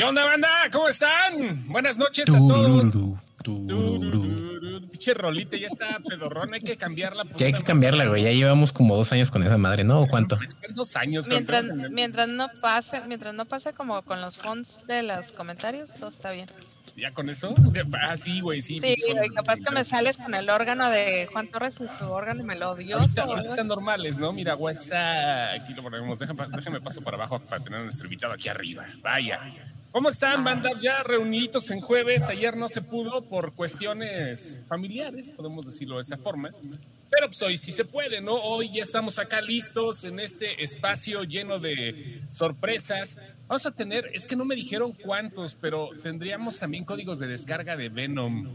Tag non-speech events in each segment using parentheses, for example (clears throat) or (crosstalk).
¿Qué onda, banda? ¿Cómo están? Buenas noches a todos. Pinche rolita ya está pedorrón, hay que cambiarla. Ya hay que cambiarla, güey. Ya llevamos como dos años con esa madre, ¿no? ¿O cuánto? Dos años. Mientras, mientras no pase, mientras no pase como con los fonts de los comentarios, todo está bien. ¿Ya con eso? Ah, sí, güey, sí. Sí, güey, capaz que me sales con el órgano de Juan Torres y su órgano melodioso. Ahorita, ahorita normales, ¿no? Mira, WhatsApp, aquí lo ponemos. Déjame, déjame paso para abajo para tener a nuestro invitado aquí arriba. Vaya. ¿Cómo están, banda? Ya reunidos en jueves. Ayer no se pudo por cuestiones familiares, podemos decirlo de esa forma. Pero pues hoy sí se puede, ¿no? Hoy ya estamos acá listos en este espacio lleno de sorpresas. Vamos a tener, es que no me dijeron cuántos, pero tendríamos también códigos de descarga de Venom.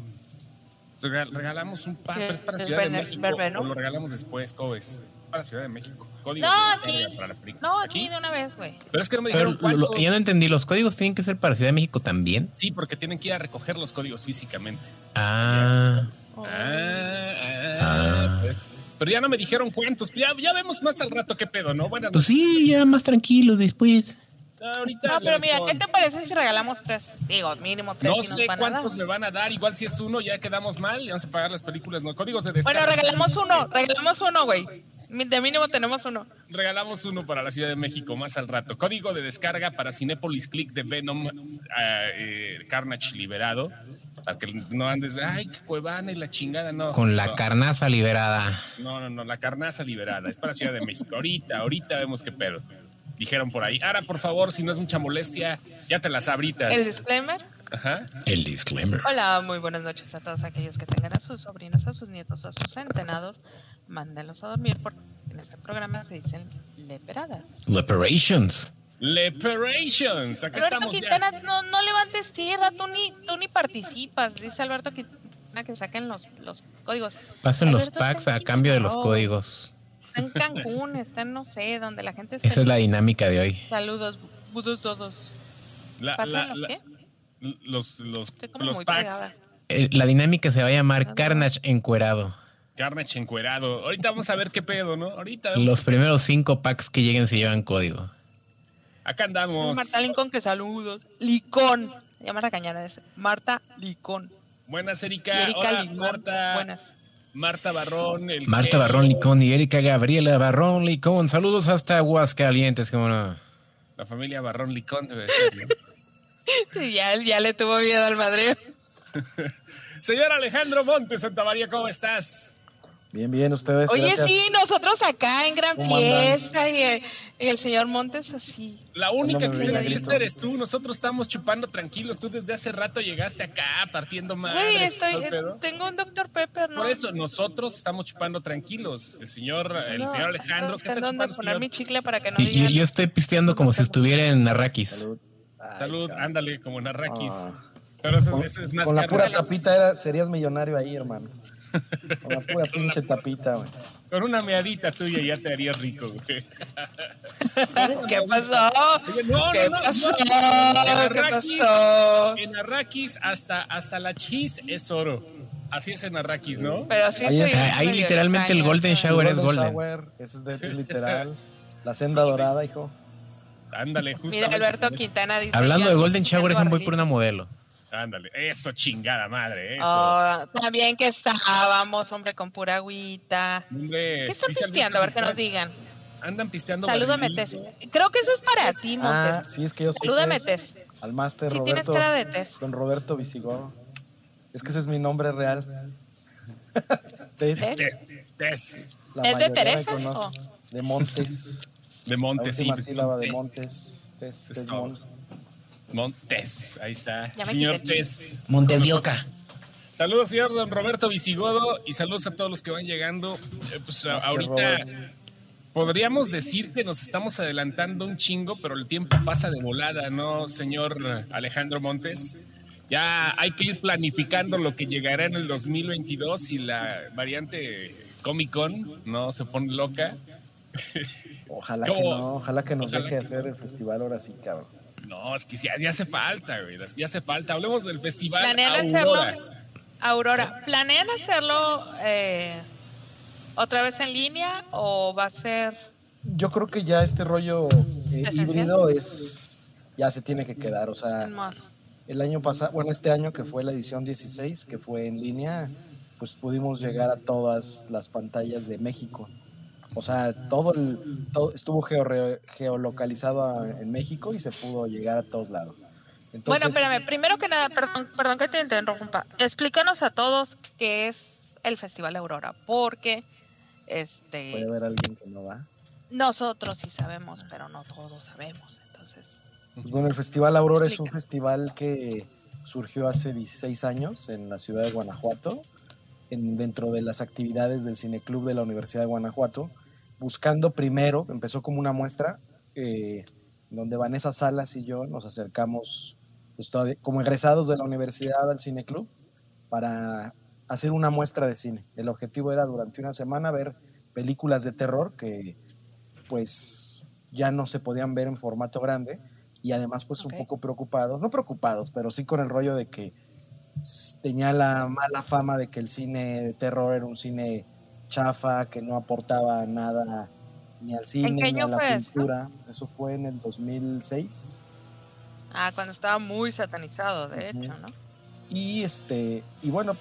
Regalamos un par, es para Ciudad de México. O lo regalamos después, Cobes. Para Ciudad de México. Códigos no, aquí, No, aquí de una vez, güey. Pero es que no me dijeron cuántos. ya no entendí, ¿los códigos tienen que ser para Ciudad de México también? Sí, porque tienen que ir a recoger los códigos físicamente. Ah. Ah, ah, ah. Pues, pero ya no me dijeron cuántos. Ya, ya vemos más al rato qué pedo, ¿no? Bueno, pues sí, ya más tranquilo después. Ahorita no, pero mira, ¿qué te parece si regalamos tres? Digo, mínimo tres. No sé cuántos me van a dar. Igual si es uno, ya quedamos mal. Y vamos a pagar las películas, ¿no? Códigos de descarga. Bueno, regalamos uno. Regalamos uno, güey. De mínimo tenemos uno. Regalamos uno para la Ciudad de México más al rato. Código de descarga para Cinepolis Click de Venom eh, eh, Carnage liberado. Para que no andes, ay, qué cuevana y la chingada, no. Con la carnaza liberada. No, no, no, la carnaza liberada. Es para Ciudad de México. Ahorita, ahorita vemos qué pedo. Dijeron por ahí. Ahora, por favor, si no es mucha molestia, ya te las abritas. ¿El disclaimer? Ajá. El disclaimer. Hola, muy buenas noches a todos aquellos que tengan a sus sobrinos, a sus nietos, a sus centenados. Mándenlos a dormir porque en este programa se dicen leperadas. Leperations. Leperations. Acá estamos Quintana, No, no levantes tierra, tú ni, tú ni participas. Dice Alberto Quintana que saquen los, los códigos. Pasen los packs a cambio de los códigos. Está en Cancún, está en no sé, donde la gente... Esa es la dinámica de hoy. Saludos, budos todos. ¿Pasan los qué? Los, los, los packs. Eh, la dinámica se va a llamar ah, Carnage encuerado. Carnage encuerado. Ahorita vamos a ver qué pedo, ¿no? Ahorita. Los primeros cinco packs que lleguen se llevan código. Acá andamos. Marta Lincoln, que saludos. Licón. Se llama la cañada. Es Marta Licón. Buenas, Erika. Erika Marta. Buenas. Marta Barrón. El Marta Barrón Licón y Erika Gabriela Barrón Licón. Saludos hasta Aguascalientes, cómo no. La familia Barrón Licón debe ser, (laughs) sí, ya, ya le tuvo miedo al madre. (laughs) Señor Alejandro Montes, Santa María, ¿cómo estás? Bien, bien, ustedes. Oye, sí, nosotros acá en gran fiesta y el, señor Montes así. La única que se fiesta eres tú, nosotros estamos chupando tranquilos. Tú desde hace rato llegaste acá partiendo más. Güey, estoy, tengo un Dr. Pepper, ¿no? Por eso, nosotros estamos chupando tranquilos. El señor, el señor Alejandro, ¿qué está dónde poner mi chicle para que no y, Yo estoy pisteando como si estuviera en Arrakis. Salud. Salud, ándale, como en Arrakis. Ah. Pero eso, es más Con la pura tapita era, serías millonario ahí, hermano. Con la pura pinche tapita, güey. Con una meadita tuya ya te haría rico, güey. (laughs) ¿Qué pasó? no, ¿Qué no, pasó? En Arrakis, en Arrakis hasta, hasta la cheese es oro. Así es en Arrakis, ¿no? Pero así ahí, es, ahí literalmente el Golden Shower es Golden. Shower, ese es, de, (laughs) literal. La senda dorada, hijo. Ándale, justo. Mira, Alberto Quintana dice. Hablando de Golden Shower, voy por una modelo. Ándale, eso chingada madre, eso. Oh, también que estábamos, hombre, con pura agüita. ¿Qué están pisteando? A ver que nos digan. Andan pisteando. Salúdame, Tess. Creo que eso es para ti, Montes. Ah, sí, es que yo soy Salúdame, Tess. Al máster sí, Roberto. tienes cara de Tess. Don Roberto Visigodo. Es que ese es mi nombre real. (laughs) Tess. Tess. ¿Es de Teresa? De Montes. De Montes, La última sílaba de Montes. Tess, Tess Montes. Montes, ahí está. Señor Tess. Montes Dioca. Saludos, señor don Roberto Visigodo, y saludos a todos los que van llegando. Eh, pues ahorita podríamos decir que nos estamos adelantando un chingo, pero el tiempo pasa de volada, ¿no, señor Alejandro Montes? Ya hay que ir planificando lo que llegará en el 2022 si la variante Comic Con no se pone loca. Ojalá que no, ojalá que nos deje hacer el festival ahora sí, cabrón. No, es que ya, hace falta, güey. Ya hace falta. Hablemos del festival ¿Planean Aurora. Hacerlo, Aurora. ¿Planean hacerlo eh, otra vez en línea o va a ser...? Yo creo que ya este rollo eh, híbrido es, ya se tiene que quedar. O sea, el año pasado, bueno, este año que fue la edición 16, que fue en línea, pues pudimos llegar a todas las pantallas de México. O sea, todo el, todo, estuvo georre- geolocalizado en México y se pudo llegar a todos lados. Entonces, bueno, espérame, primero que nada, perdón, perdón que te interrumpa. Explícanos a todos qué es el Festival Aurora, porque puede este haber alguien que no va. nosotros sí sabemos, pero no todos sabemos. Entonces, Pues bueno, el Festival Aurora es un festival que surgió hace 16 años en la ciudad de Guanajuato, en, dentro de las actividades del Cineclub de la Universidad de Guanajuato, buscando primero, empezó como una muestra, eh, donde Vanessa Salas y yo nos acercamos pues, todavía- como egresados de la universidad al Cineclub para hacer una muestra de cine. El objetivo era durante una semana ver películas de terror que pues ya no se podían ver en formato grande y además pues un poco preocupados, no preocupados, pero sí con el rollo de que tenía la mala fama de que el cine de terror era un cine chafa, que no aportaba nada ni al cine ni a la fue eso? fue en el 2006. ah, cuando estaba muy satanizado, de hecho, ¿no? Y este, y bueno,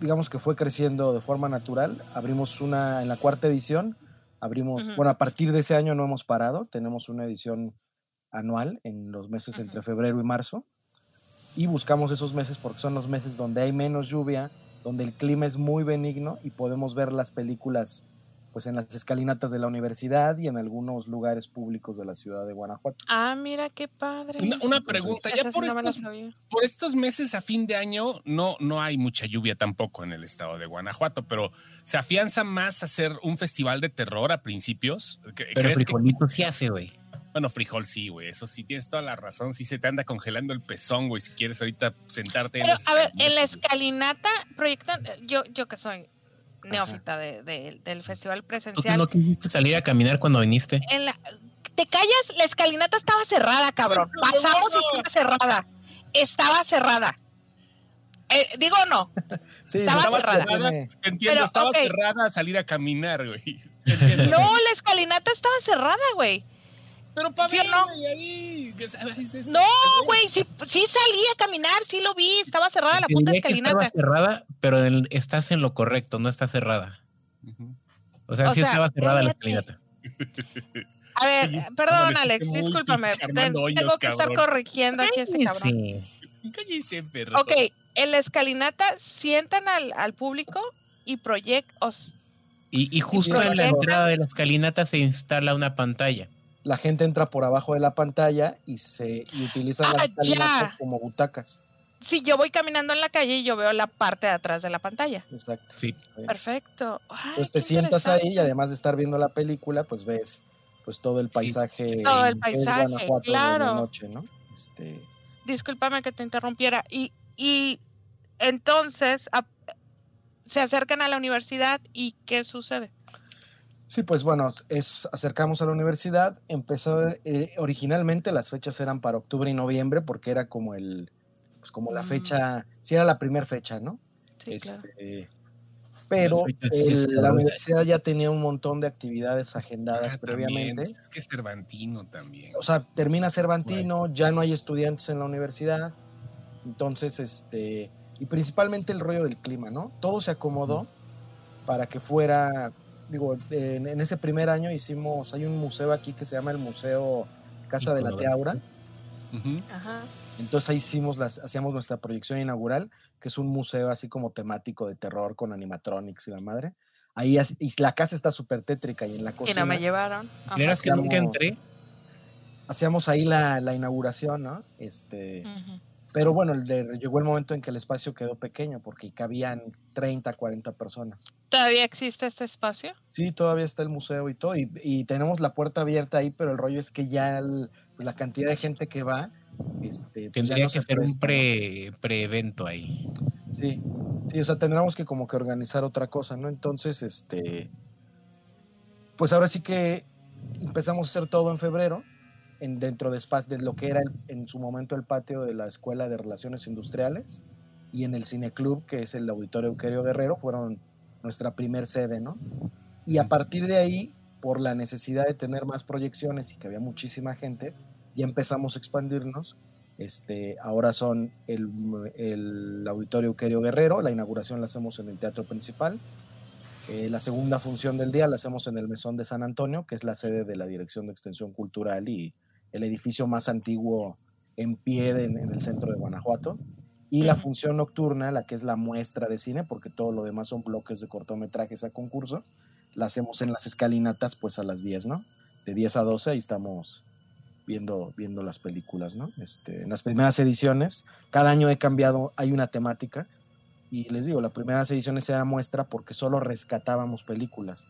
digamos que fue creciendo de forma natural. Abrimos una en la cuarta edición, abrimos, Ujú. bueno, a partir de ese año no hemos parado, tenemos una edición anual en los meses entre febrero y marzo. Y buscamos esos meses porque son los meses donde hay menos lluvia, donde el clima es muy benigno y podemos ver las películas pues en las escalinatas de la universidad y en algunos lugares públicos de la ciudad de Guanajuato. Ah, mira qué padre. Una, pregunta, ya por no estos, por estos meses a fin de año no, no hay mucha lluvia tampoco en el estado de Guanajuato, pero ¿se afianza más hacer un festival de terror a principios? ¿Cre- Pero ¿Crees que- frijolito sí hace, güey. Bueno, frijol sí, güey, eso sí, tienes toda la razón, sí se te anda congelando el pezón, güey, si quieres ahorita sentarte en Pero, las a ver, en la escalinata proyectan, yo, yo que soy neófita de- de- del festival ¿Tú que presencial, no quisiste salir a caminar cuando viniste? en la, te callas, la escalinata estaba cerrada, cabrón. Pasamos y estaba cerrada. Estaba cerrada. Eh, digo o no. (laughs) Sí, Estaba no, cerrada. Te entiendo, pero, estaba cerrada a salir a caminar, güey. (laughs) No, la escalinata estaba cerrada, güey. Pero para ¿Sí no? ahí, No, güey, sí, sí salí a caminar, sí lo vi, estaba cerrada la puta que estaba escalinata. cerrada, pero en- estás en lo correcto, no está cerrada. O sea, O sí sea, estaba cerrada la escalinata. A ver, Oye, eh, ¿cómo perdón, Alex, discúlpame. Hoyos, tengo que estar corrigiendo aquí a este cabrón. Cállese, perro. Ok, en la escalinata sientan al, al público y proyectos. Y, y justo en la entrada de la escalinata se instala una pantalla. La gente entra por abajo de la pantalla y se y utilizan Ah, las escalinatas ya. como butacas. Si yo voy caminando en la calle y yo veo la parte de atrás de la pantalla. Exacto. Sí. Perfecto. Ay, Pues te sientas ahí y además de estar viendo la película, pues ves pues todo el paisaje, Todo el paisaje, Guanajuato de claro. noche, ¿no? Este, Discúlpame que te interrumpiera. Y, y entonces a- se acercan a la universidad y ¿qué sucede? Sí, pues bueno, es acercamos a la universidad, empezó eh, originalmente las fechas eran para octubre y noviembre porque era como el pues como la Mm. fecha, sí era la primera fecha, ¿no? Sí, claro. Este, pero el- la universidad ya tenía un montón de actividades agendadas Ah, previamente. también, es que es Cervantino también. O sea, termina Cervantino, ya no hay estudiantes en la universidad. Entonces, este, y principalmente el rollo del clima, ¿no? Todo se acomodó para que fuera, digo, en, en ese primer año hicimos, hay un museo aquí que se llama el Museo Casa de la. Teaura. Ujú. Ajá. Entonces ahí hicimos las, hacíamos nuestra proyección inaugural, que es un museo así como temático de terror con animatronics y la madre. Ahí y la casa está súper tétrica y en la Y cocina no me llevaron. Ajá. ¿Creerás que nunca entré? hacíamos ahí la, la inauguración, ¿no? Este, Ujú. Pero bueno, el de- llegó el momento en que el espacio quedó pequeño porque cabían 30, 40 personas. ¿Todavía existe este espacio? Sí, todavía está el museo y todo, y, y tenemos la puerta abierta ahí, pero el rollo es que ya el- pues, la cantidad de gente que va, este, pues, ya Tendría no que se ser un pre-evento ahí. Sí, sí, o sea, tendríamos que como que organizar otra cosa, ¿no? Entonces, este, pues ahora sí que empezamos a hacer todo en febrero, en, dentro de, de lo que era el- en su momento el patio de la Escuela de Relaciones Industriales y en el Cineclub, que es el Auditorio Euquerio Guerrero, fueron nuestra primer sede, ¿no? Y a partir de ahí, por la necesidad de tener más proyecciones y que había muchísima gente, ya empezamos a expandirnos. Este, ahora son el, el Auditorio Euquerio Guerrero, la inauguración la hacemos en el Teatro Principal. Eh, la segunda función del día la hacemos en el Mesón de San Antonio, que es la sede de la Dirección de Extensión Cultural y el edificio más antiguo en pie de- en, en el centro de Guanajuato. Y la función nocturna, la que es la muestra de cine, porque todo lo demás son bloques de cortometrajes a concurso, la hacemos en las escalinatas pues a las 10, ¿no? De 10 a 12 ahí estamos viendo, viendo las películas, ¿no? Este, en las primeras ediciones, cada año he cambiado, hay una temática, y les digo, las primeras ediciones era muestra porque solo rescatábamos películas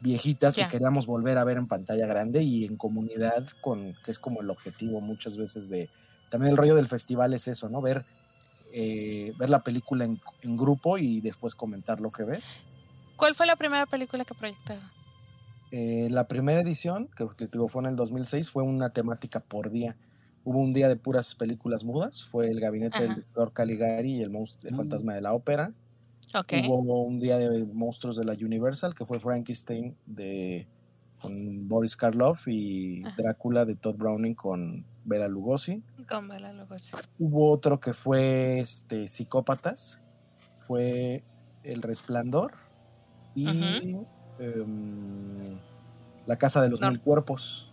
viejitas que queríamos volver a ver en pantalla grande y en comunidad, con, que es como el objetivo muchas veces de... También el rollo del festival es eso, ¿no? Ver, eh, ver la película en, en grupo y después comentar lo que ves. ¿Cuál fue la primera película que proyectaron? Eh, la primera edición, que fue en el 2006, fue una temática por día. Hubo un día de puras películas mudas, fue el gabinete Ajá. del doctor Caligari y el, monst- el Mm. fantasma de la ópera. Hubo un día de monstruos de la Universal, que fue Frankenstein de, con Boris Karloff y Ajá. Drácula de Todd Browning con Bela Lugosi. Con Bela Lugosi. Hubo otro que fue este, Psicópatas, fue El Resplandor y em, La Casa de los No. Mil Cuerpos.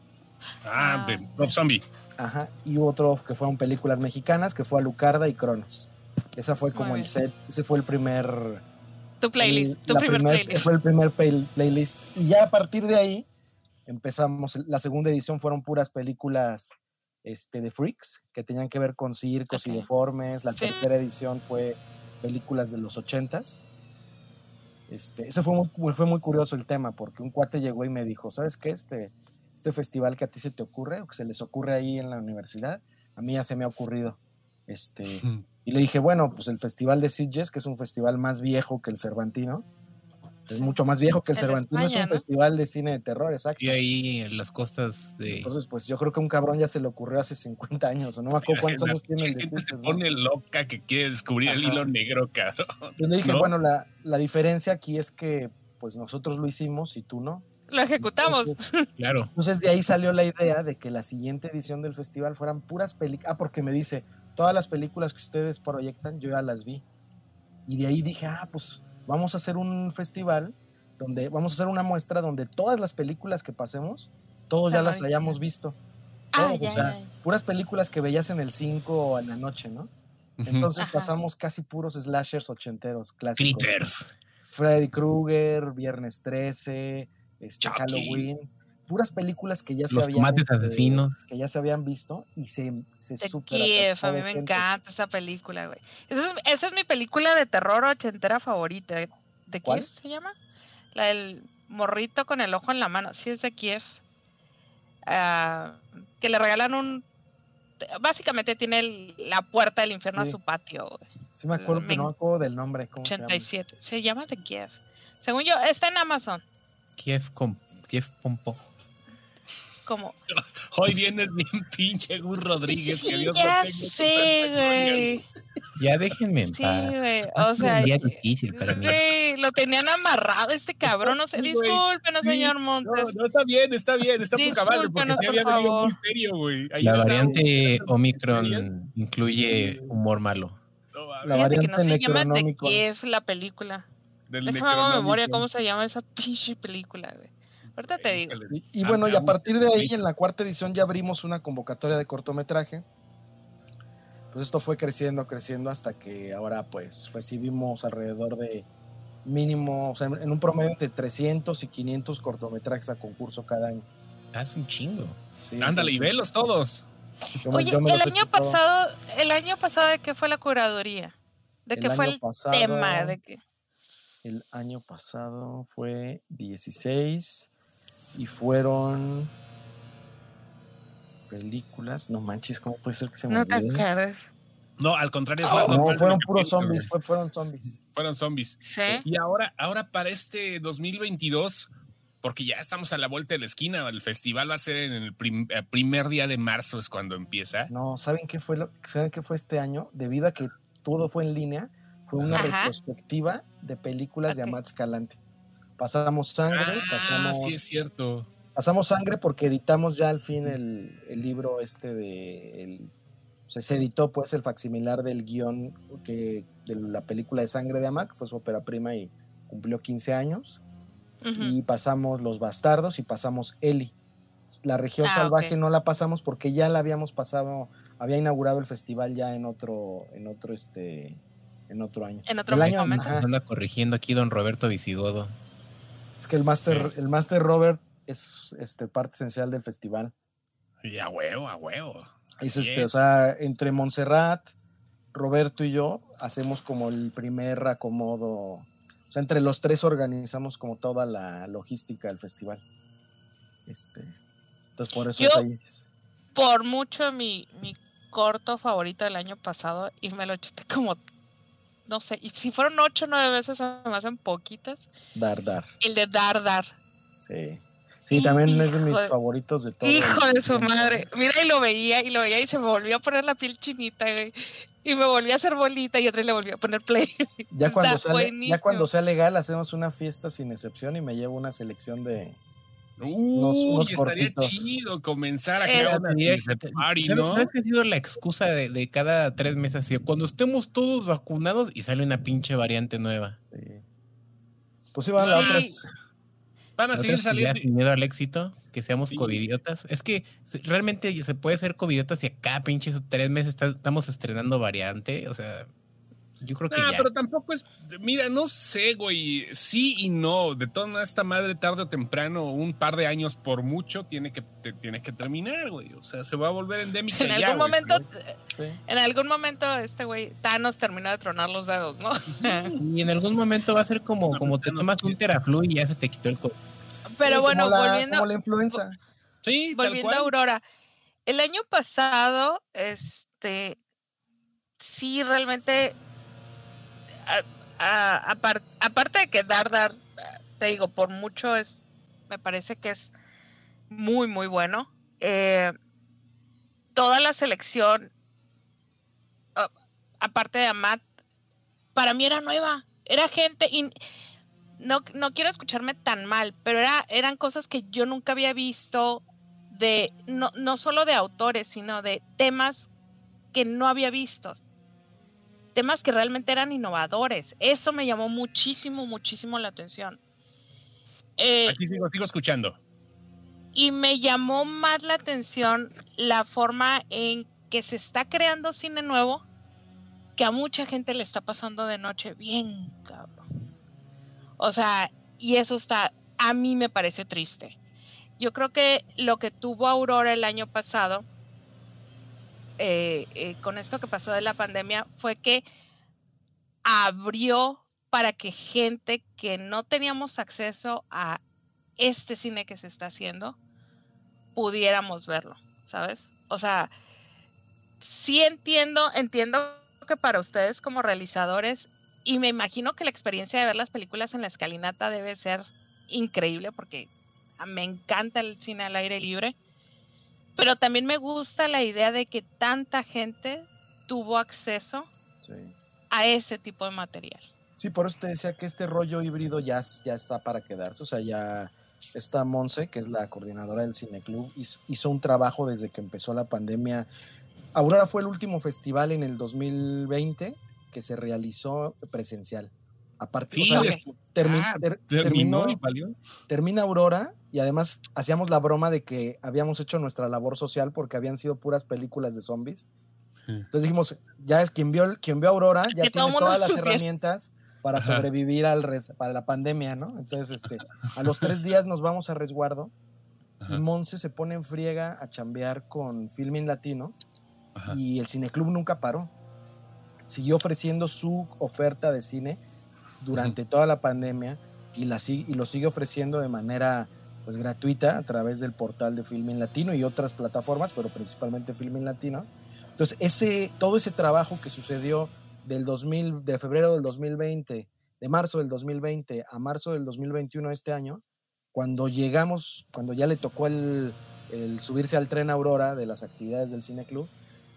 Ah, Ah, de Rob Zombie. Ajá, y hubo otro que fueron películas mexicanas, que fue Alucarda y Cronos. Esa fue como el set, ese fue el primer Tu playlist, el- tu primer primer- playlist. Fue el primer play- playlist. Y ya a partir de ahí empezamos. La segunda edición fueron puras películas este, de freaks que tenían que ver con circos y Ok. deformes. La Sí. tercera edición fue películas de los ochentas. Este, eso fue muy, fue muy curioso el tema, porque un cuate llegó y me dijo, ¿sabes qué? Este, este festival que a ti se te ocurre o que se les ocurre ahí en la universidad, a mí ya se me ha ocurrido. Este, (laughs) y le dije, bueno, pues el Festival de Sitges, que es un festival más viejo que el Cervantino, es mucho más viejo que el Cervantino, es un ¿no? festival de cine de terror, exacto. Y ahí en las costas de. Entonces, pues yo creo que a un cabrón ya se le ocurrió hace 50 años, o no me acuerdo cuántos años tiene el de gente se Sitges, ¿no? pone loca que quiere descubrir el hilo negro, cabrón. Entonces le dije, ¿no? bueno, la, la diferencia aquí es que pues nosotros lo hicimos y tú no. Lo ejecutamos. Entonces, Claro. Entonces de ahí salió la idea de que la siguiente edición del festival fueran puras películas. Ah, porque me dice, todas las películas que ustedes proyectan, yo ya las vi. Y de ahí dije, ah, pues vamos a hacer un festival donde vamos a hacer una muestra donde todas las películas que pasemos, todos ya Las hayamos visto. Ah, Todos, ya, o sea, ya. puras películas que veías en el 5 en la noche, ¿no? Entonces Ajá. pasamos casi puros slashers ochenteros, clásicos. Critters. Freddy Krueger, Viernes 13, este. Halloween, puras películas que ya se Los habían tomates este, asesinos. que ya se habían visto y se, se Kiev, a mí me gente. encanta esa película, güey. Esa es, esa es mi película de terror ochentera favorita. ¿De ¿Cuál? Kiev se llama? La del morrito con el ojo en la mano. Sí, es de Kiev. Ah, que le regalan un... Básicamente tiene el- la puerta del infierno Sí. a su patio, güey. Sí me acuerdo, Me pero no me acuerdo del nombre. ¿cómo se llama? 87. Se llama The Kiev. Según yo, está en Amazon. Kiev con Kiev Pompo. Como... (laughs) Hoy vienes bien pinche Gus Rodríguez. que Sí, Dios lo ya sé, güey. Ya déjenme en Sí, paz. güey. Ha O sea, un día difícil para mí. sí, lo tenían amarrado este cabrón. No sé, Sí, güey. discúlpenos, Sí, señor No, Montes. no, está bien, está bien, está por caballo, porque sí había venido favor. muy serio, güey. La variante Omicron incluye humor malo. No, La Fíjate que no variante se llama Necronómico. Kiev la película. del Déjame hago memoria cómo se llama esa (laughs) pinche película, güey. Ahorita te digo. Y, y bueno, y a Ah, partir de ahí, en la cuarta edición, ya abrimos una convocatoria de cortometraje. Pues esto fue creciendo, creciendo, hasta que ahora pues recibimos alrededor de mínimo, o sea, en un promedio entre 300 y 500 cortometrajes a concurso cada año. Haz un chingo. Sí, Ándale, y velos todos. yo Oye, me el año todo. pasado, el año pasado, ¿de qué fue la curaduría? ¿De El qué fue el pasado- tema? ¿De qué? El año pasado fue 16 y fueron películas. No manches, ¿cómo puede ser que se me No te acuerdas. No, al contrario, es más No, fueron puros zombies, fue- fueron zombies. Fueron zombies. Sí. Y ahora, ahora para este 2022, porque ya estamos a la vuelta de la esquina, el festival va a ser en el prim- eh, primer día de marzo, es cuando empieza. No, ¿saben qué fue lo ¿saben qué fue este año? Debido a que todo fue en línea, fue una Ajá. retrospectiva de películas de. Amat Escalante. Pasamos sangre, Ah, pasamos sí es cierto. Pasamos sangre porque editamos ya al fin el, el libro este de... El, o sea, se editó pues el facsimilar del guion que, de la película de Sangre de Amac, fue su ópera prima y cumplió 15 años. Y pasamos Los Bastardos y pasamos Eli. La región Ah, salvaje no la pasamos porque ya la habíamos pasado, había inaugurado el festival ya en otro, en otro, este, en otro año. En otro El año-. Anda corrigiendo aquí don Roberto Visigodo. Es que el Master, el Master Robert es este, parte esencial del festival. Y a huevo, a huevo. Es este, es. o sea, entre Montserrat, Roberto y yo hacemos como el primer acomodo. O sea, entre los tres organizamos como toda la logística del festival. Este, entonces por eso Yo- es ahí. Por mucho mi, mi corto favorito del año pasado y me lo eché como, no sé, y si fueron ocho o nueve veces se me hacen poquitas, Dar, dar. el de Dar Dar. Sí. Sí, también es de mis de- favoritos de todo. Hijo de su madre. Mira, y lo veía, y lo veía, y se me volvió a poner la piel chinita, güey. Y me volví a hacer bolita, y otra vez le volví a poner play. Ya cuando, Está sale, ya cuando sea legal, hacemos una fiesta sin excepción y me llevo una selección de. Uy, unos estaría cortitos. chido comenzar a crear una party, ¿sabes- ¿no? sabes ha sido la excusa de, de cada tres meses? Así, Cuando estemos todos vacunados y sale una pinche variante nueva. de- pues sí, van Sí. otras. Van a ¿No seguir saliendo. sin miedo al éxito, que seamos Sí. covidiotas. Es que realmente se puede ser covidiotas y a cada pinche tres meses está- estamos estrenando variante. O sea, yo creo que No, ya. pero tampoco es. Mira, no sé, güey. Sí y no. De toda esta madre, tarde o temprano, un par de años por mucho, tiene que, te- tiene que terminar, güey. O sea, se va a volver endémica. (laughs) En ya, algún güey. momento, Sí. en algún momento, este güey, Thanos terminó de tronar los dedos, ¿no? (laughs) Y en algún momento va a ser como, No, como te no tomas un teraflu y ya se te quitó el COVID. Pero Sí, bueno, como la, volviendo, como la influenza. Sí, tal volviendo a. Aurora. El año pasado, este, sí, realmente, aparte de que Dar Dar, te digo, por mucho es, me parece que es muy, muy bueno. eh, toda la selección, aparte de Amat, para mí era nueva, era gente y no, no quiero escucharme tan mal, pero era, eran cosas que yo nunca había visto de, no, no solo de autores, sino de temas que no había visto. Temas que realmente eran innovadores. Eso me llamó muchísimo, muchísimo la atención. Eh, Aquí sigo, sigo escuchando. y me llamó más la atención la forma en que se está creando cine nuevo, que a mucha gente le está pasando de noche bien, cabrón. O sea, y eso está, a mí me parece triste. Yo creo que lo que tuvo Aurora el año pasado, eh, eh, con esto que pasó de la pandemia, fue que abrió para que gente que no teníamos acceso a este cine que se está haciendo, pudiéramos verlo, ¿sabes? O sea, sí entiendo, entiendo que para ustedes como realizadores, y me imagino que la experiencia de ver las películas en la escalinata debe ser increíble porque me encanta el cine al aire libre, pero también me gusta la idea de que tanta gente tuvo acceso Sí. a ese tipo de material. Sí, por eso te decía que este rollo híbrido ya, ya está para quedarse. O sea, ya está Monse, que es la coordinadora del Cineclub, hiz- hizo un trabajo desde que empezó la pandemia. Aurora fue el último festival en el 2020 que se realizó presencial. Aparte, Sí, o sea, ok. termi- Ah, ter- Terminó terminó, y valió. termina Aurora y además hacíamos la broma de que habíamos hecho nuestra labor social porque habían sido puras películas de zombies. Entonces dijimos, ya es quien vio, quien vio Aurora, ya Que tiene todas las herramientas para Ajá. sobrevivir al res- para la pandemia, ¿no? Entonces, este, a los tres días nos vamos a resguardo Ajá. y Monse se pone en friega a chambear con Filmin Latino Ajá. y el cineclub nunca paró. Siguió ofreciendo su oferta de cine durante toda la pandemia y, la, y lo sigue ofreciendo de manera pues gratuita a través del portal de Filmin Latino y otras plataformas, pero principalmente Filmin Latino. Entonces, ese, todo ese trabajo que sucedió del 2000, de febrero del 2020, de marzo del 2020 a marzo del 2021 este año, cuando llegamos, cuando ya le tocó el, el subirse al tren Aurora de las actividades del Cine Club,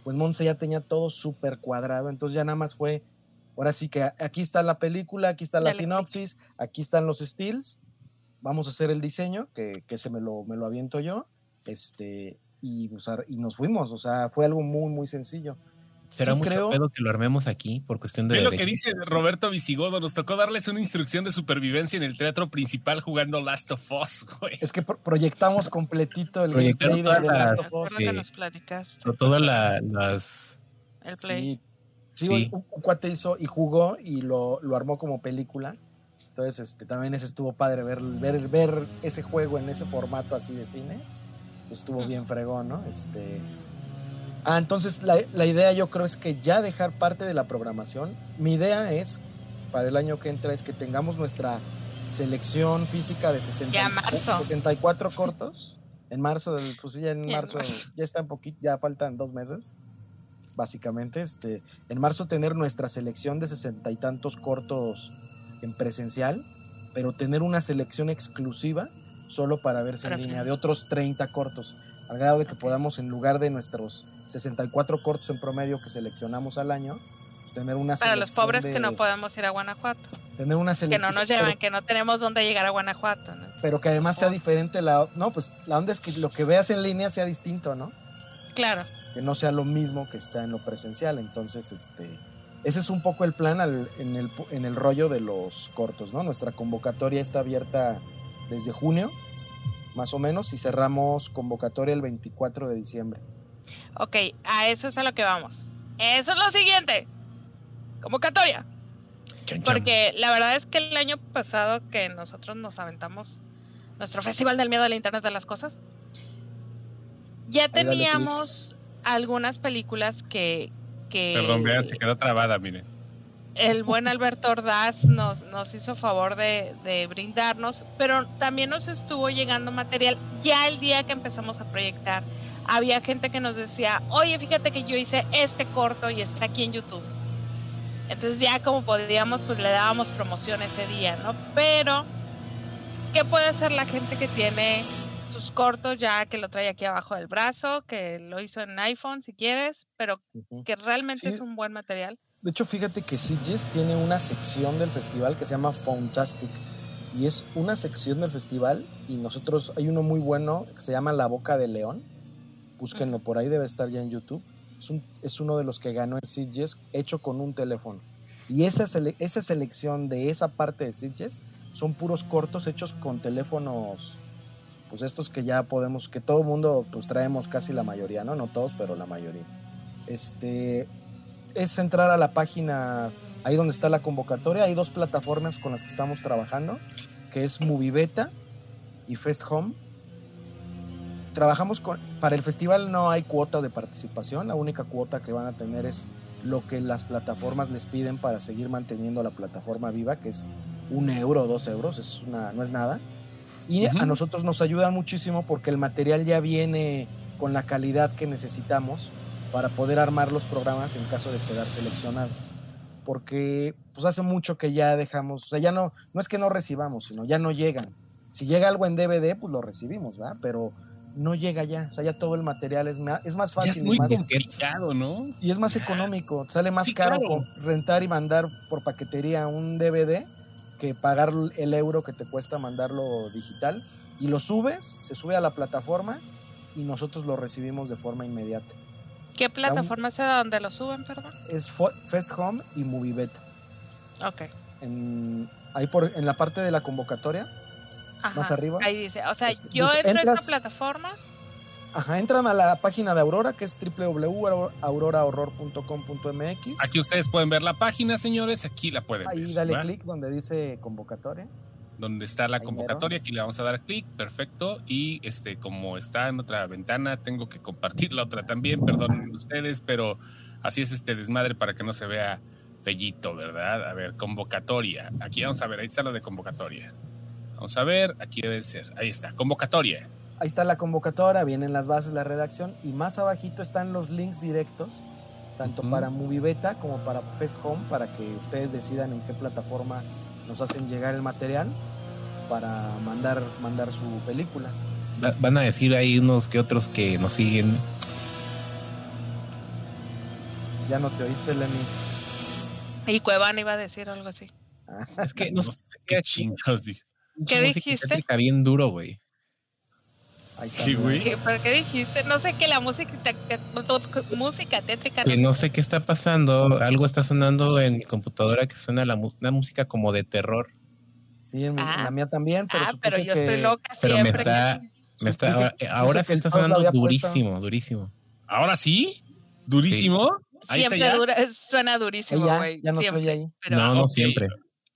pues Monse ya tenía todo súper cuadrado, entonces ya nada más fue, ahora sí que aquí está la película, aquí está la clic. sinopsis, aquí están los stills, vamos a hacer el diseño, que, que se me lo, me lo aviento yo, este, y, usar, y nos fuimos, o sea, fue algo muy, muy sencillo. Será Sí mucho creo- pedo que lo armemos aquí por cuestión de Ve lo que dice Roberto Visigodo. Nos tocó darles una instrucción de supervivencia en el teatro principal jugando Last of Us, güey. Es que pro- proyectamos completito el gameplay de, Last las- of Us. Sí. que nos platicaste. Sobre todo la- las El play. Sí, sí, Sí. Un, un cuate hizo y jugó y lo, lo armó como película. Entonces, este, también ese estuvo padre ver, ver, ver ese juego en ese formato así de cine. Pues estuvo bien fregón, ¿no? Este. Ah, entonces la, la idea yo creo es que ya dejar parte de la programación. Mi idea es, para el año que entra, es que tengamos nuestra selección física de 60 Ya, marzo. 64 cortos. En marzo, pues ya en Ya en marzo, marzo. ya está un poquito, ya faltan dos meses básicamente. Este, en marzo tener nuestra selección de sesenta y tantos cortos en presencial, pero tener una selección exclusiva solo para verse Para en línea de otros 30 cortos, al grado de que podamos, en lugar de nuestros 64 cortos en promedio que seleccionamos al año, pues, tener una Para los pobres de- que no podemos ir a Guanajuato. tener una Que selección no nos llevan, que no tenemos dónde llegar a Guanajuato. ¿no? pero que además sea Oh. diferente la no pues la onda es que lo que veas en línea sea distinto no Claro. que no sea lo mismo que está en lo presencial. Entonces, este, ese es un poco el plan al- en, el, pu- en el rollo de los cortos, ¿no? Nuestra convocatoria está abierta desde junio, más o menos, y cerramos convocatoria el 24 de diciembre. Ok, a eso es a lo que vamos. Eso es lo siguiente. Convocatoria. Chan, chan. Porque la verdad es que el año pasado que nosotros nos aventamos nuestro Festival del Miedo al Internet de las Cosas, ya teníamos algunas películas que, que Perdón, vean, se quedó trabada, miren. el buen Alberto Ordaz nos, nos hizo favor de, de brindarnos, pero también nos estuvo llegando material ya el día que empezamos a proyectar. Había gente que nos decía, oye, fíjate que yo hice este corto y está aquí en YouTube. Entonces ya como podíamos, pues le dábamos promoción ese día, ¿no? Pero, ¿qué puede hacer la gente que tiene sus cortos ya que lo trae aquí abajo del brazo, que lo hizo en iPhone si quieres, pero Ujú. que realmente Sí. es un buen material? De hecho, fíjate que Sitges tiene una sección del festival que se llama Fantastic. Y es una sección del festival y nosotros hay uno muy bueno que se llama La Boca de León. Búsquenlo por ahí, debe estar ya en YouTube. Es, un- es uno de los que ganó en Sitges hecho con un teléfono. Y esa, sele- esa selección de esa parte de Sitges son puros cortos hechos con teléfonos, pues estos que ya podemos, que todo mundo pues traemos casi la mayoría, ¿no? No todos, pero la mayoría. Este, es entrar a la página ahí donde está la convocatoria. Hay dos plataformas con las que estamos trabajando, que es Movibeta y Fest Home. Trabajamos con, para el festival no hay cuota de participación, la única cuota que van a tener es lo que las plataformas les piden para seguir manteniendo la plataforma viva, que es un euro dos euros, es una, no es nada. Y Ujú. a nosotros nos ayuda muchísimo porque el material ya viene con la calidad que necesitamos para poder armar los programas en caso de quedar seleccionados. Porque pues hace mucho que ya dejamos, o sea, ya no, no es que no recibamos, sino ya no llegan. Si llega algo en DVD, pues lo recibimos, ¿verdad? Pero no llega ya, o sea, ya todo el material es, ma- es más Ya fácil es y muy más, complicado, ¿no? y es más económico, sale más Sí, caro claro. rentar y mandar por paquetería un DVD que pagar el euro que te cuesta mandarlo digital. Y lo subes, se sube a la plataforma y nosotros lo recibimos de forma inmediata. ¿Qué plataforma es donde lo suben, perdón? Es Fest Home y Movibeta. Ok. En, ahí por, en la parte de la convocatoria, Ajá, Más arriba. Ahí dice, o sea, Este, yo entro a esta plataforma. Ajá, entran a la página de Aurora, que es www.aurorahorror.com.mx. Aquí ustedes pueden ver la página, señores. Aquí la pueden Ahí ver. dale ¿va? clic donde dice convocatoria. Donde está la Ahí mero. convocatoria, aquí le vamos a dar clic, perfecto. Y este, como está en otra ventana, tengo que compartir la otra también, perdonen ustedes, pero así es este desmadre para que no se vea fellito, ¿verdad? A ver, convocatoria. Aquí vamos a ver, ahí está lo de convocatoria. Vamos a ver, aquí debe ser. Ahí está, convocatoria. Ahí está la convocatoria, vienen las bases, la redacción y más abajito están los links directos, tanto para Movibeta como para Fest Home, para que ustedes decidan en qué plataforma nos hacen llegar el material para mandar, mandar su película. Va- Van a decir ahí unos que otros que nos siguen. Ya no te oíste, Lenny. Y Cuevana iba a decir algo así. Es que no (laughs) No sé qué chingados dije. ¿Qué dijiste? tétrica bien duro, güey. Sí, güey. ¿Qué, ¿Pero qué dijiste? No sé que la música, te- música tétrica. Que no sé qué está pasando. Algo está sonando en mi computadora que suena la mu- una música como de terror. Sí, en, en Ah. la mía también, pero ah, pero yo que- estoy loca Pero me siempre. está, me está, ahora, ahora sí está sonando puesto. durísimo, durísimo. ¿Ahora sí? ¿Durísimo? Ahí Siempre dura, suena durísimo, güey. ya no siempre. soy ahí. Pero, no, no siempre.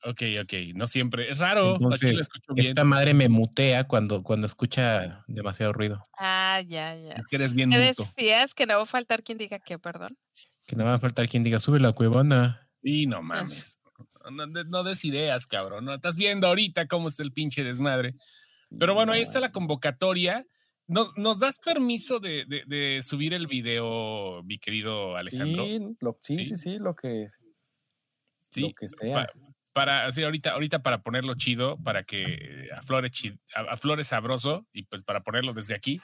Ok, ok, no siempre. Es raro. Aquí Entonces, lo escucho bien. esta madre me mutea cuando, cuando escucha demasiado ruido. Ah, ya, ya. Es que eres bien ¿Qué muto. decías? Que no va a faltar quien diga que, perdón. Que no va a faltar quien diga, sube la cuevana. Y no mames. No, no- no des ideas, cabrón. No estás viendo ahorita cómo está el pinche desmadre. Sí, Pero bueno, ahí está la convocatoria. ¿Nos, nos das permiso de, de- de subir el video, mi querido Alejandro? Sí, lo, sí, Sí. sí, sí, lo que, Sí, lo que sea. pa- para, sí, ahorita, ahorita para ponerlo chido, para que aflore, chi- a- aflore sabroso y pues para ponerlo desde aquí.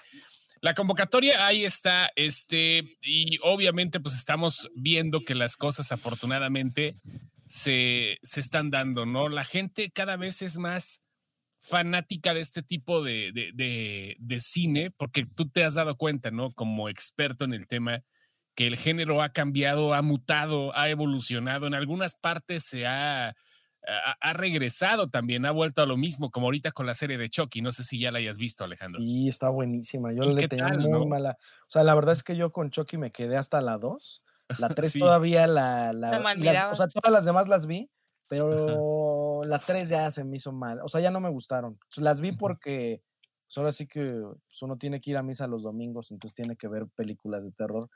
La convocatoria ahí está, este, y obviamente pues estamos viendo que las cosas afortunadamente se, se están dando, ¿no? La gente cada vez es más fanática de este tipo de, de, de- de cine, porque tú te has dado cuenta, ¿no? Como experto en el tema, que el género ha cambiado, ha mutado, ha evolucionado, en algunas partes se ha, ha, ha regresado también, ha vuelto a lo mismo, como ahorita con la serie de Chucky, no sé si ya la hayas visto, Alejandro. Sí, está buenísima. Yo ¿Y le tenía tal, muy no? mala. O sea, la verdad es que yo con Chucky me quedé hasta la 2. (laughs) La 3 Sí. todavía la. la Se me y las- olvidaba. o sea, todas las demás las vi, pero la 3 ya se me hizo mal. O sea, ya no me gustaron. Las vi porque pues ahora sí que pues, uno tiene que ir a misa los domingos, entonces tiene que ver películas de terror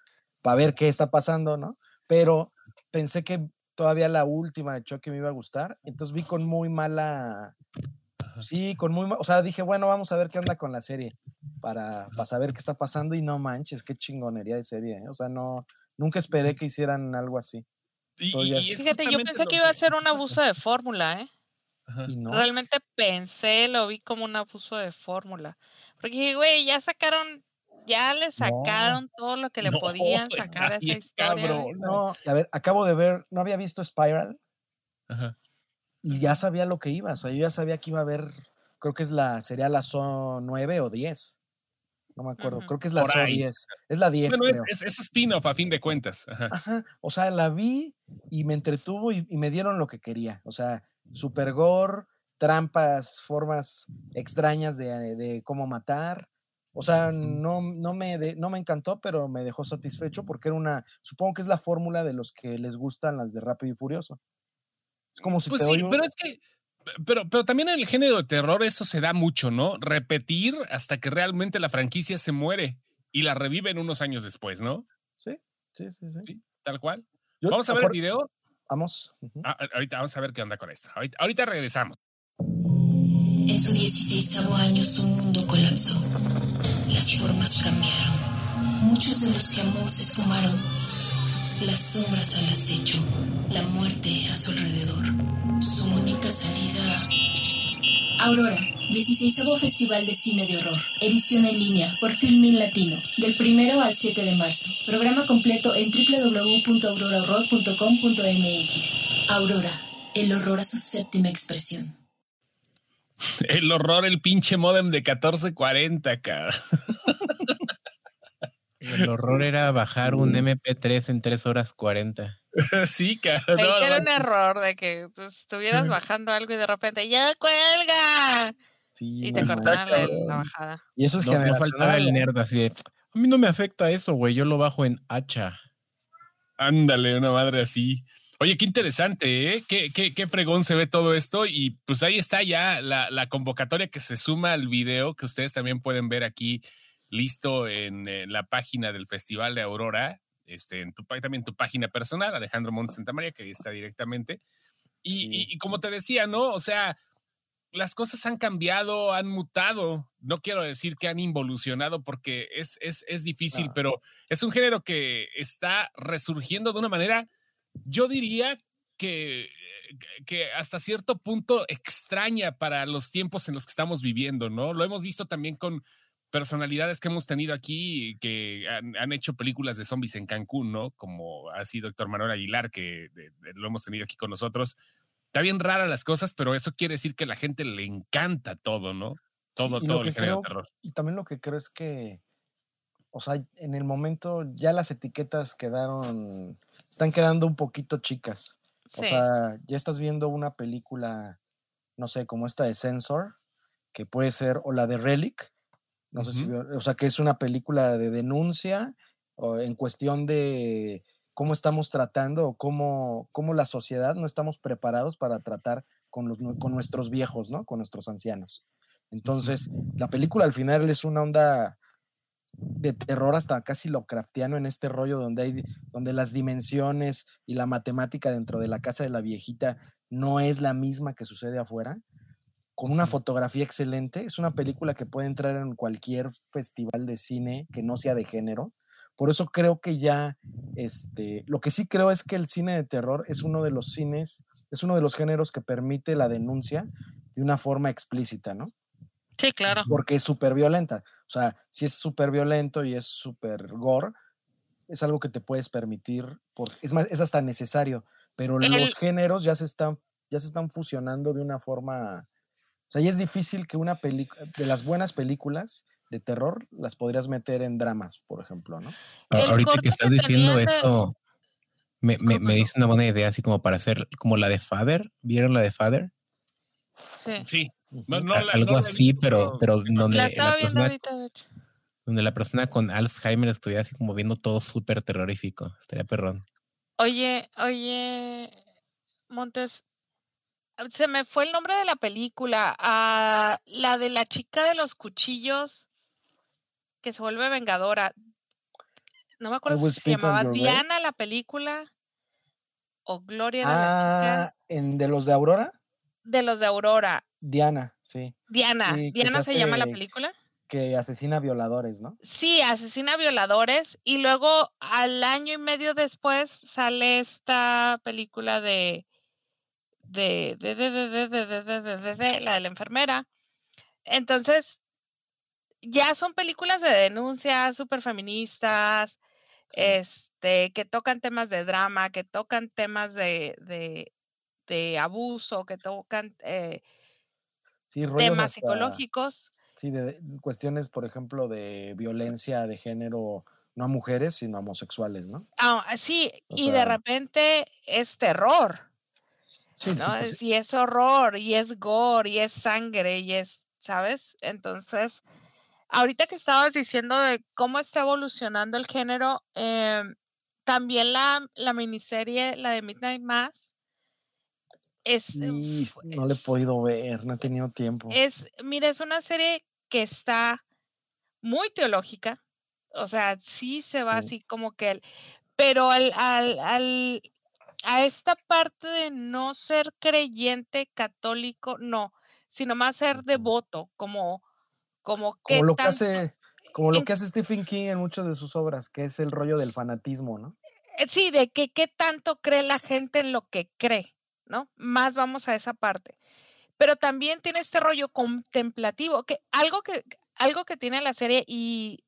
para ver qué está pasando, ¿no? Pero pensé que todavía la última de Chucky me iba a gustar, entonces vi con muy mala. Sí, con muy. O sea, dije, bueno, vamos a ver qué onda con la serie para, para saber qué está pasando y no manches, qué chingonería de serie. ¿eh? O sea, no, nunca esperé que hicieran algo así. Y- Fíjate, yo pensé que iba a ser un (laughs) abuso de fórmula, ¿eh? No. Realmente pensé, lo vi como un abuso de fórmula. Porque, dije, güey, ya sacaron, ya le sacaron todo lo que le No, (laughs) podían sacar de esa bien historia. cabrón. No, a ver, acabo de ver, no había visto Spiral Ajá. y ya sabía lo que iba. O sea, yo ya sabía que iba a haber, creo que es la, sería la SO 9 o 10. No me acuerdo, creo que es la ahí. 10. Es la 10, Bueno, es, creo. es, es spin-off a fin de cuentas. Ajá. Ajá, o sea, la vi y me entretuvo y, y me dieron lo que quería. O sea, super gore, trampas, formas extrañas de, de cómo matar. O sea, no, no, me de- no me encantó, pero me dejó satisfecho porque era una, supongo que es la fórmula de los que les gustan las de Rápido y Furioso. Es como si Pues te sí, doy un- pero es que, pero, pero también en el género de terror eso se da mucho, ¿no? Repetir hasta que realmente la franquicia se muere y la reviven unos años después, ¿no? Sí, sí, sí, sí. Sí, tal cual. Yo- Vamos a ver el por- video. Vamos. Ah, ahorita vamos a ver qué onda con esto. Ahorita, ahorita regresamos. En su 16 año su mundo colapsó. Las formas cambiaron. Muchos de los que amó se esfumaron. Las sombras al acecho. La muerte a su alrededor. Su única salida. Aurora, 16 Festival de Cine de Horror. Edición en línea por Filmin Latino. Del 1 al 7 de marzo. Programa completo en www.aurorahorror.com.mx. Aurora, el horror a su séptima expresión. El horror, el pinche modem de 1440, cabrón. El horror era bajar un MP3 en 3 horas 40. (laughs) sí, cabrón. No, era no, un error de que pues, estuvieras bajando algo y de repente ¡ya cuelga! Sí, Y te cortaron la, bajada. Y eso es No, no faltaba el ¿eh? nerd así de, a mí no me afecta eso, güey, yo lo bajo en hacha. Ándale, una madre así. Oye, qué interesante, ¿eh? Qué, qué, qué fregón se ve todo esto. Y pues ahí está ya la, la convocatoria que se suma al video que ustedes también pueden ver aquí listo en, eh, la página del Festival de Aurora, este, en tu, también tu página personal, Alejandro Montes Santa María, que ahí está directamente. Y, Sí. y- y como te decía, ¿no? O sea, las cosas han cambiado, han mutado. No quiero decir que han involucionado porque es, es, es difícil, Ah. pero es un género que está resurgiendo de una manera, yo diría que, que hasta cierto punto extraña para los tiempos en los que estamos viviendo, ¿no? Lo hemos visto también con personalidades que hemos tenido aquí que han, han hecho películas de zombies en Cancún, ¿no? Como ha sido Héctor Manuel Aguilar, que de- de- lo hemos tenido aquí con nosotros. está bien rara las cosas, pero eso quiere decir que a la gente le encanta todo, ¿no? Todo, todo el género creo- de terror. Y también lo que creo es que, o sea, en el momento ya las etiquetas quedaron, están quedando un poquito chicas. O sea, ya estás viendo una película, no sé, como esta de Censor, que puede ser, o la de Relic, no sé si, o sea, que es una película de denuncia o en cuestión de cómo estamos tratando o cómo, cómo la sociedad no estamos preparados para tratar con, los, con nuestros viejos, ¿no? Con nuestros ancianos. Entonces, la película al final es una onda de terror hasta casi Lovecraftiano en este rollo donde hay donde las dimensiones y la matemática dentro de la casa de la viejita no es la misma que sucede afuera con una fotografía excelente es una película que puede entrar en cualquier festival de cine que no sea de género por eso creo que ya este lo que sí creo es que el cine de terror es uno de los cines es uno de los géneros que permite la denuncia de una forma explícita no Sí, claro. porque es súper violenta. O sea, si es súper violento y es súper gore, es algo que te puedes permitir, por, es más, es hasta necesario, pero El- los géneros ya se están, ya se están fusionando de una forma, o sea, ya es difícil que una película, de las buenas películas de terror, las podrías meter en dramas, por ejemplo, ¿no? Ahorita que estás que diciendo de- eso, me, me, ¿Cómo me no? dice una buena idea, así como para hacer como la de Father. ¿Vieron la de Father? Sí. Sí. No, Ujú. no A- la- Algo no así, visto, pero, pero donde, La persona, ahorita, donde la persona con Alzheimer estuviera así como viendo todo súper terrorífico. Estaría perrón. Oye, oye, Montes, ah, se me fue el nombre de la película, ah, la de la chica de los cuchillos que se vuelve vengadora. No me acuerdo si se llamaba. Diana la película o Gloria de la chica Ah, en de los de Aurora, de los de Aurora. Diana, sí. Diana, Diana se, llama la película. Que asesina violadores, ¿no? Sí, asesina violadores. Y luego al año y medio después sale esta película de. de. de. de. de. de. de. de, de, de la de la enfermera. Entonces, ya son películas de denuncia, súper feministas, este, que tocan temas de drama, que tocan temas de, de, abuso, que tocan Sí, temas hasta- psicológicos. Sí, de, de cuestiones, por ejemplo, de violencia de género, no a mujeres, sino a homosexuales, ¿no? Ah, sí, O y de repente es terror. Sí, sí, ¿no? pues, Es- y es horror, y es gore, y es sangre, y es, ¿sabes? Entonces, ahorita que estabas diciendo de cómo está evolucionando el género, em, también la, la miniserie, la de Midnight Mass, es, no le he podido ver, no he tenido tiempo. es, mira, es una serie que está muy teológica, o sea, sí se va Sí. así como que, el- pero al, al, al- a esta parte de no ser creyente católico, no, sino más ser devoto, como, como que Como lo que hace, como lo en- que hace Stephen King en muchas de sus obras, que es el rollo del fanatismo, ¿no? eh, sí, de que qué tanto cree la gente en lo que cree, ¿no? Más vamos a esa parte. Pero también tiene este rollo contemplativo, que algo que, algo que tiene la serie, y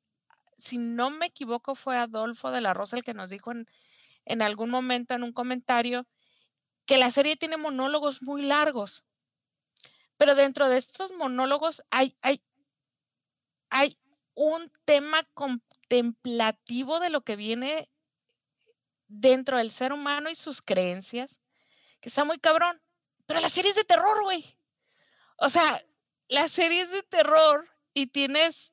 si no me equivoco, fue Adolfo de la Rosa el que nos dijo en, en algún momento en un comentario que la serie tiene monólogos muy largos. Pero dentro de estos monólogos hay, hay, hay un tema contemplativo de lo que viene dentro del ser humano y sus creencias, que está muy cabrón. Pero la serie es de terror, güey. O sea, la serie es de terror y tienes,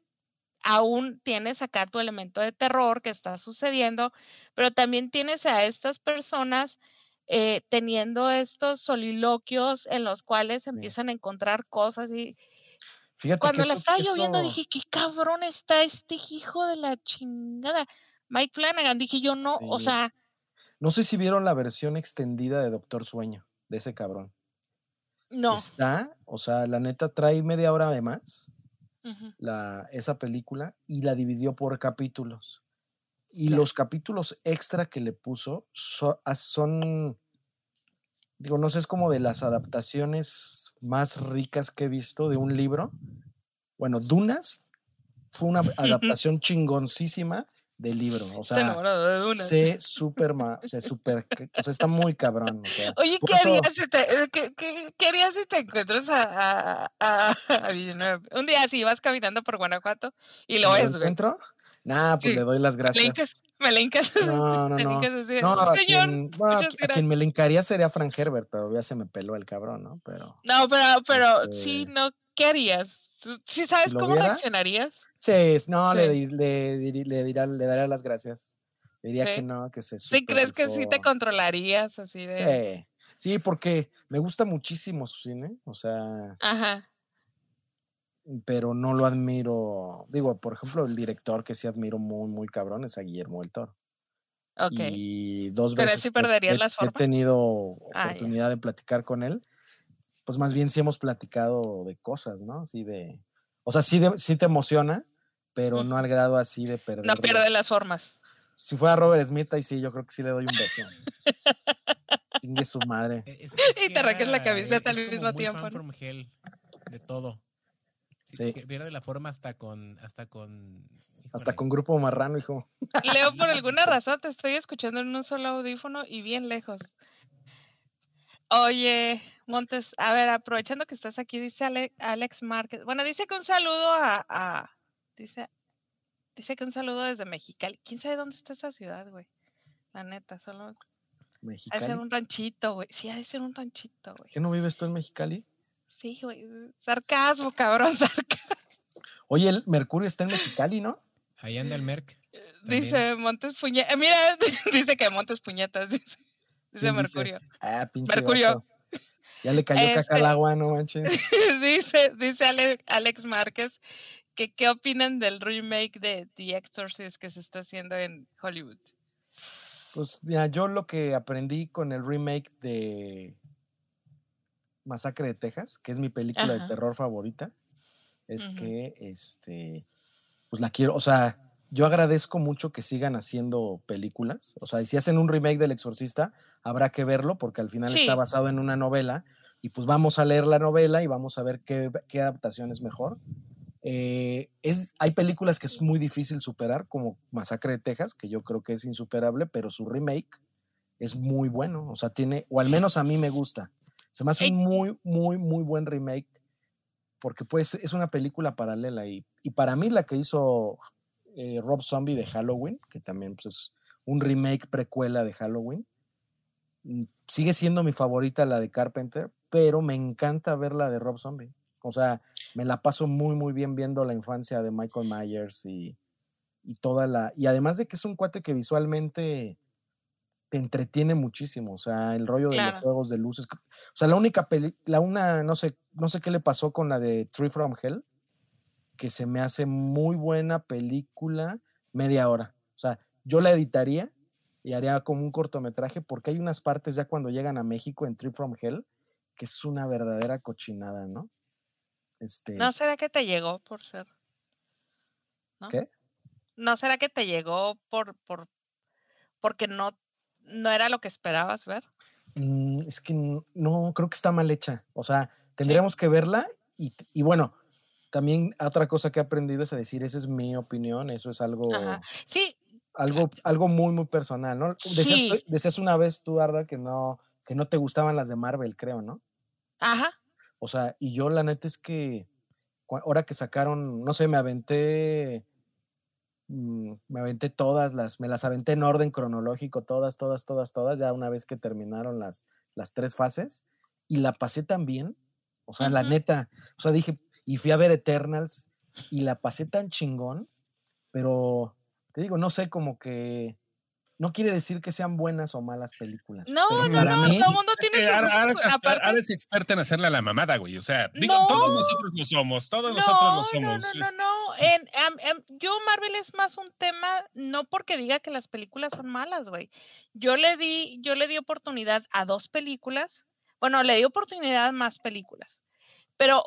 aún tienes acá tu elemento de terror que está sucediendo, pero también tienes a estas personas eh, teniendo estos soliloquios en los cuales empiezan a encontrar cosas y Fíjate cuando que la eso- estaba yo viendo eso- dije, qué cabrón está este hijo de la chingada. Mike Flanagan, dije yo no, o sea, no sé si vieron la versión extendida de Doctor Sueño, de ese cabrón. no. Está, o sea, la neta trae media hora de más la, esa película y la dividió por capítulos. Y los capítulos extra que le puso so- ah, son, digo, no sé, es como de las adaptaciones más ricas que he visto de un libro. Bueno, Dunas fue una (laughs) adaptación chingoncísima del libro. O Se sea, de una. sé (laughs) súper, ma- sé súper, o sea, está muy cabrón. o sea, Oye, ¿qué eso- harías, si te, eh, qué, qué- qué harías si te encuentras a, a, a- (laughs) a Villeneuve? Un día así vas caminando por Guanajuato y lo ves, güey. encuentro, nah, pues Sí, le doy las gracias. me le hincas, (laughs) No, no, no. No, a señor. quien, bueno, a quien me le encaría sería Frank Herbert, pero ya se me peló el cabrón, ¿no? Pero No, pero, pero sí, Este, no, ¿qué harías? ¿Tú- ¿Sí sabes lo cómo viera, reaccionarías? sí, no, Le, Sí. di- le, diri- le, dirá, le daría las gracias. Diría Sí. que no, que se ¿Sí crees que sí te controlarías así de...? Sí, sí, porque me gusta muchísimo su cine, o sea, Ajá, pero no lo admiro. Digo, por ejemplo, el director que sí admiro muy, muy cabrón es a Guillermo del Toro. ok. Y dos Pero veces sí perderías que- las he formas. tenido Ah, oportunidad de platicar con él, pues más bien sí hemos platicado de cosas, ¿no? Así de, o sea, sí, de- sí te emociona, pero no al grado así de perder. No pierde los- las formas. Si fuera Robert Smith, ahí sí, yo creo que sí le doy un beso. Chingue su madre. Eh, es- es Y te arrancas la era- camiseta al mismo muy tiempo, fan ¿no? from hell de todo. Sí. Pierde la forma hasta con, hasta con. Hasta con Grupo Marrano, hijo. Leo, por (laughs) alguna razón te estoy escuchando en un solo audífono y bien lejos. Oye, Montes, a ver, aprovechando que estás aquí, dice Ale- Alex Márquez. Bueno, dice que un saludo a, a- dice, dice que un saludo desde Mexicali. ¿Quién sabe dónde está esa ciudad, güey? La neta, solo ha de ser Mexicali. un ranchito, güey. Sí, ha de ser un ranchito, güey. ¿Qué no vives tú en Mexicali? Sí, güey. Sarcasmo, cabrón, (laughs) sarcasmo. Oye, el Mercurio está en Mexicali, ¿no? Ahí anda el Merc. Dice Montes Puñetas. Mira, (laughs) dice que Montes Puñetas, dice, dice. Mercurio. Ah, pinche Mercurio. vato. Ya le cayó caca al Este- agua, no manches. (laughs) dice, dice Ale- Alex Márquez que qué opinan del remake de The Exorcist que se está haciendo en Hollywood. Pues mira, yo lo que aprendí con el remake de Masacre de Texas, que es mi película Ajá. de terror favorita, es que este pues la quiero, o sea, yo agradezco mucho que sigan haciendo películas, o sea, y si hacen un remake del Exorcista, habrá que verlo porque al final Sí. está basado en una novela y pues vamos a leer la novela y vamos a ver qué, qué adaptación es mejor. Eh, es, hay películas que es muy difícil superar, como Masacre de Texas, que yo creo que es insuperable, pero su remake es muy bueno, o sea, tiene, o al menos a mí me gusta. Se me hace un muy, muy, muy buen remake, porque pues es una película paralela y, y para mí la que hizo eh, Rob Zombie de Halloween, que también pues, es un remake precuela de Halloween, mm, sigue siendo mi favorita la de Carpenter, pero me encanta ver la de Rob Zombie. O sea, me la paso muy, muy bien viendo la infancia de Michael Myers y, y toda la. Y además de que es un cuate que visualmente te entretiene muchísimo. O sea, el rollo de los juegos de luces. O sea, la única peli, la una, no sé, no sé qué le pasó con la de Tree from Hell, que se me hace muy buena película, media hora. O sea, yo la editaría y haría como un cortometraje, porque hay unas partes ya cuando llegan a México en Tree from Hell, que es una verdadera cochinada, ¿no? Este, ¿No será que te llegó por ser? ¿no? ¿Qué? ¿No será que te llegó por, por porque no, no era lo que esperabas ver? Mm, es que no, creo que está mal hecha. O sea, tendríamos que verla y bueno, también otra cosa que he aprendido es a decir, esa es mi opinión, eso es algo, Ajá. Sí, algo, algo muy, muy personal, ¿no? Decías, Sí. tú- decías una vez tú, Arda, que no, que no te gustaban las de Marvel, creo, ¿no? ajá. O sea, y yo la neta es que ahora que sacaron, no sé, me aventé, mm, me aventé todas las, me las aventé en orden cronológico, todas, todas, todas, todas, ya una vez que terminaron las, las tres fases, y la pasé tan bien, o sea, la neta, o sea, dije, y fui a ver Eternals, y la pasé tan chingón, pero te digo, no sé, como que no quiere decir que sean buenas o malas películas. No, pero no, para no, mí, todo el mundo Es tiene que su ahora, es, experta en hacerle a la mamada, güey. O sea, digo, No. todos nosotros lo somos, todos nosotros lo No, somos. no, no, este, no. En, am- am- yo Marvel es más un tema, no porque diga que las películas son malas, güey. Yo le di, yo le di oportunidad a dos películas. Bueno, le di oportunidad a más películas. Pero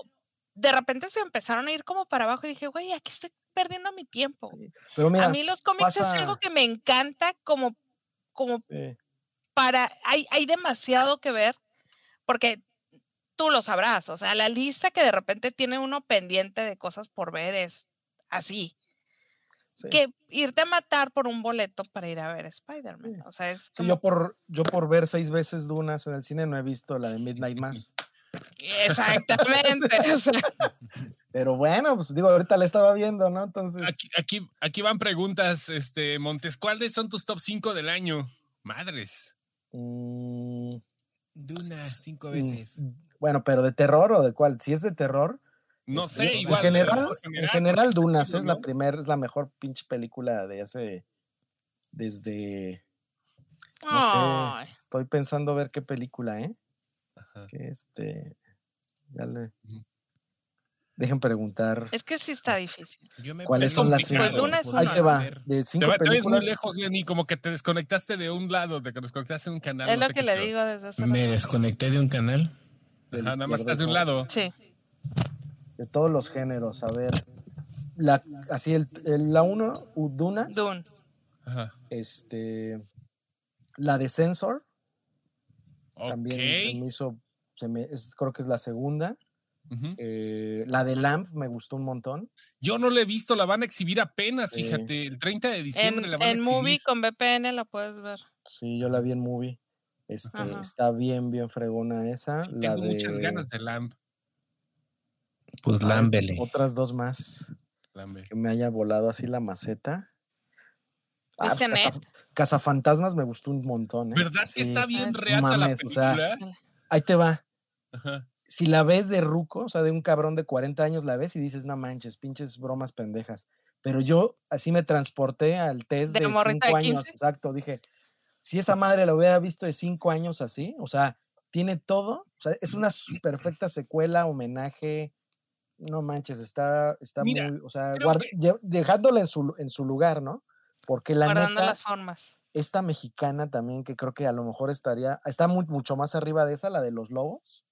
de repente se empezaron a ir como para abajo y dije, güey, aquí estoy perdiendo mi tiempo. pero mira, a mí los cómics es algo que me encanta como, como para, hay, hay demasiado que ver, porque tú lo sabrás, o sea, la lista que de repente tiene uno pendiente de cosas por ver es así. Sí. que irte a matar por un boleto para ir a ver Spider-Man. Sí. O sea, es Sí, como- yo por, yo por ver seis veces Dunas en el cine no he visto la de Midnight (laughs) Mass. Exactamente. (laughs) Pero bueno, pues digo, ahorita la estaba viendo, ¿no? Entonces, Aquí, aquí, aquí van preguntas, este, Montes, ¿cuáles son tus top 5 del año? Madres. mm, Duna, cinco mm, veces. bueno, pero de terror o de cuál? Si es de terror, No este, sé, en igual. general, en general pues, Dunas ¿no? es la primera, es la mejor pinche película de hace, desde, no ay, sé, estoy pensando ver qué película, ¿eh? Ajá. Que este, ya le, dejen preguntar. es que sí está difícil. Yo me ¿Cuáles son las cinco? Pues Ahí te va, de Te, cinco va- te ves muy lejos, Lenny, como que te desconectaste de un lado, te desconectaste de un canal. es no lo que le digo desde hace Me desconecté de un canal. Ajá, nada más estás de un lado. Sí. de todos los géneros. A ver, la, así el, el- la uno, Dunas. Ajá. este, la de Sensor, también se me hizo, se me, es- creo que es la segunda. Eh, la de Lamp me gustó un montón. Yo no la he visto, la van a exhibir apenas, fíjate. El 30 de En, diciembre la van a en exhibir. movie con VPN la puedes ver. Sí, yo la vi en movie. Este, Ajá. está bien, bien fregona esa. Sí, la tengo muchas de- ganas de Lamb. Pues Ay, lámbele. Otras dos más Lambe. que me haya volado así la maceta. Ah, ¿Es Janet? Caza- Cazafantasmas me gustó un montón. ¿eh? ¿Verdad que Sí. está bien Ay, reata la mames, o sea, película? Ahí te va. Ajá. si la ves de ruco, o sea, de un cabrón de 40 años, la ves y dices, no manches, pinches bromas pendejas. Pero yo así me transporté al test De de morrita 5 de años, 15. exacto. Dije, si esa madre la hubiera visto de 5 años así, o sea, tiene todo, o sea, es una perfecta secuela, homenaje. No manches, está, está Mira, muy, o sea, guarda- que- dejándola en su, en su lugar, ¿no? Porque la guardando neta, las formas. esta mexicana también, que creo que a lo mejor estaría, está muy, mucho más arriba de esa, la de los lobos.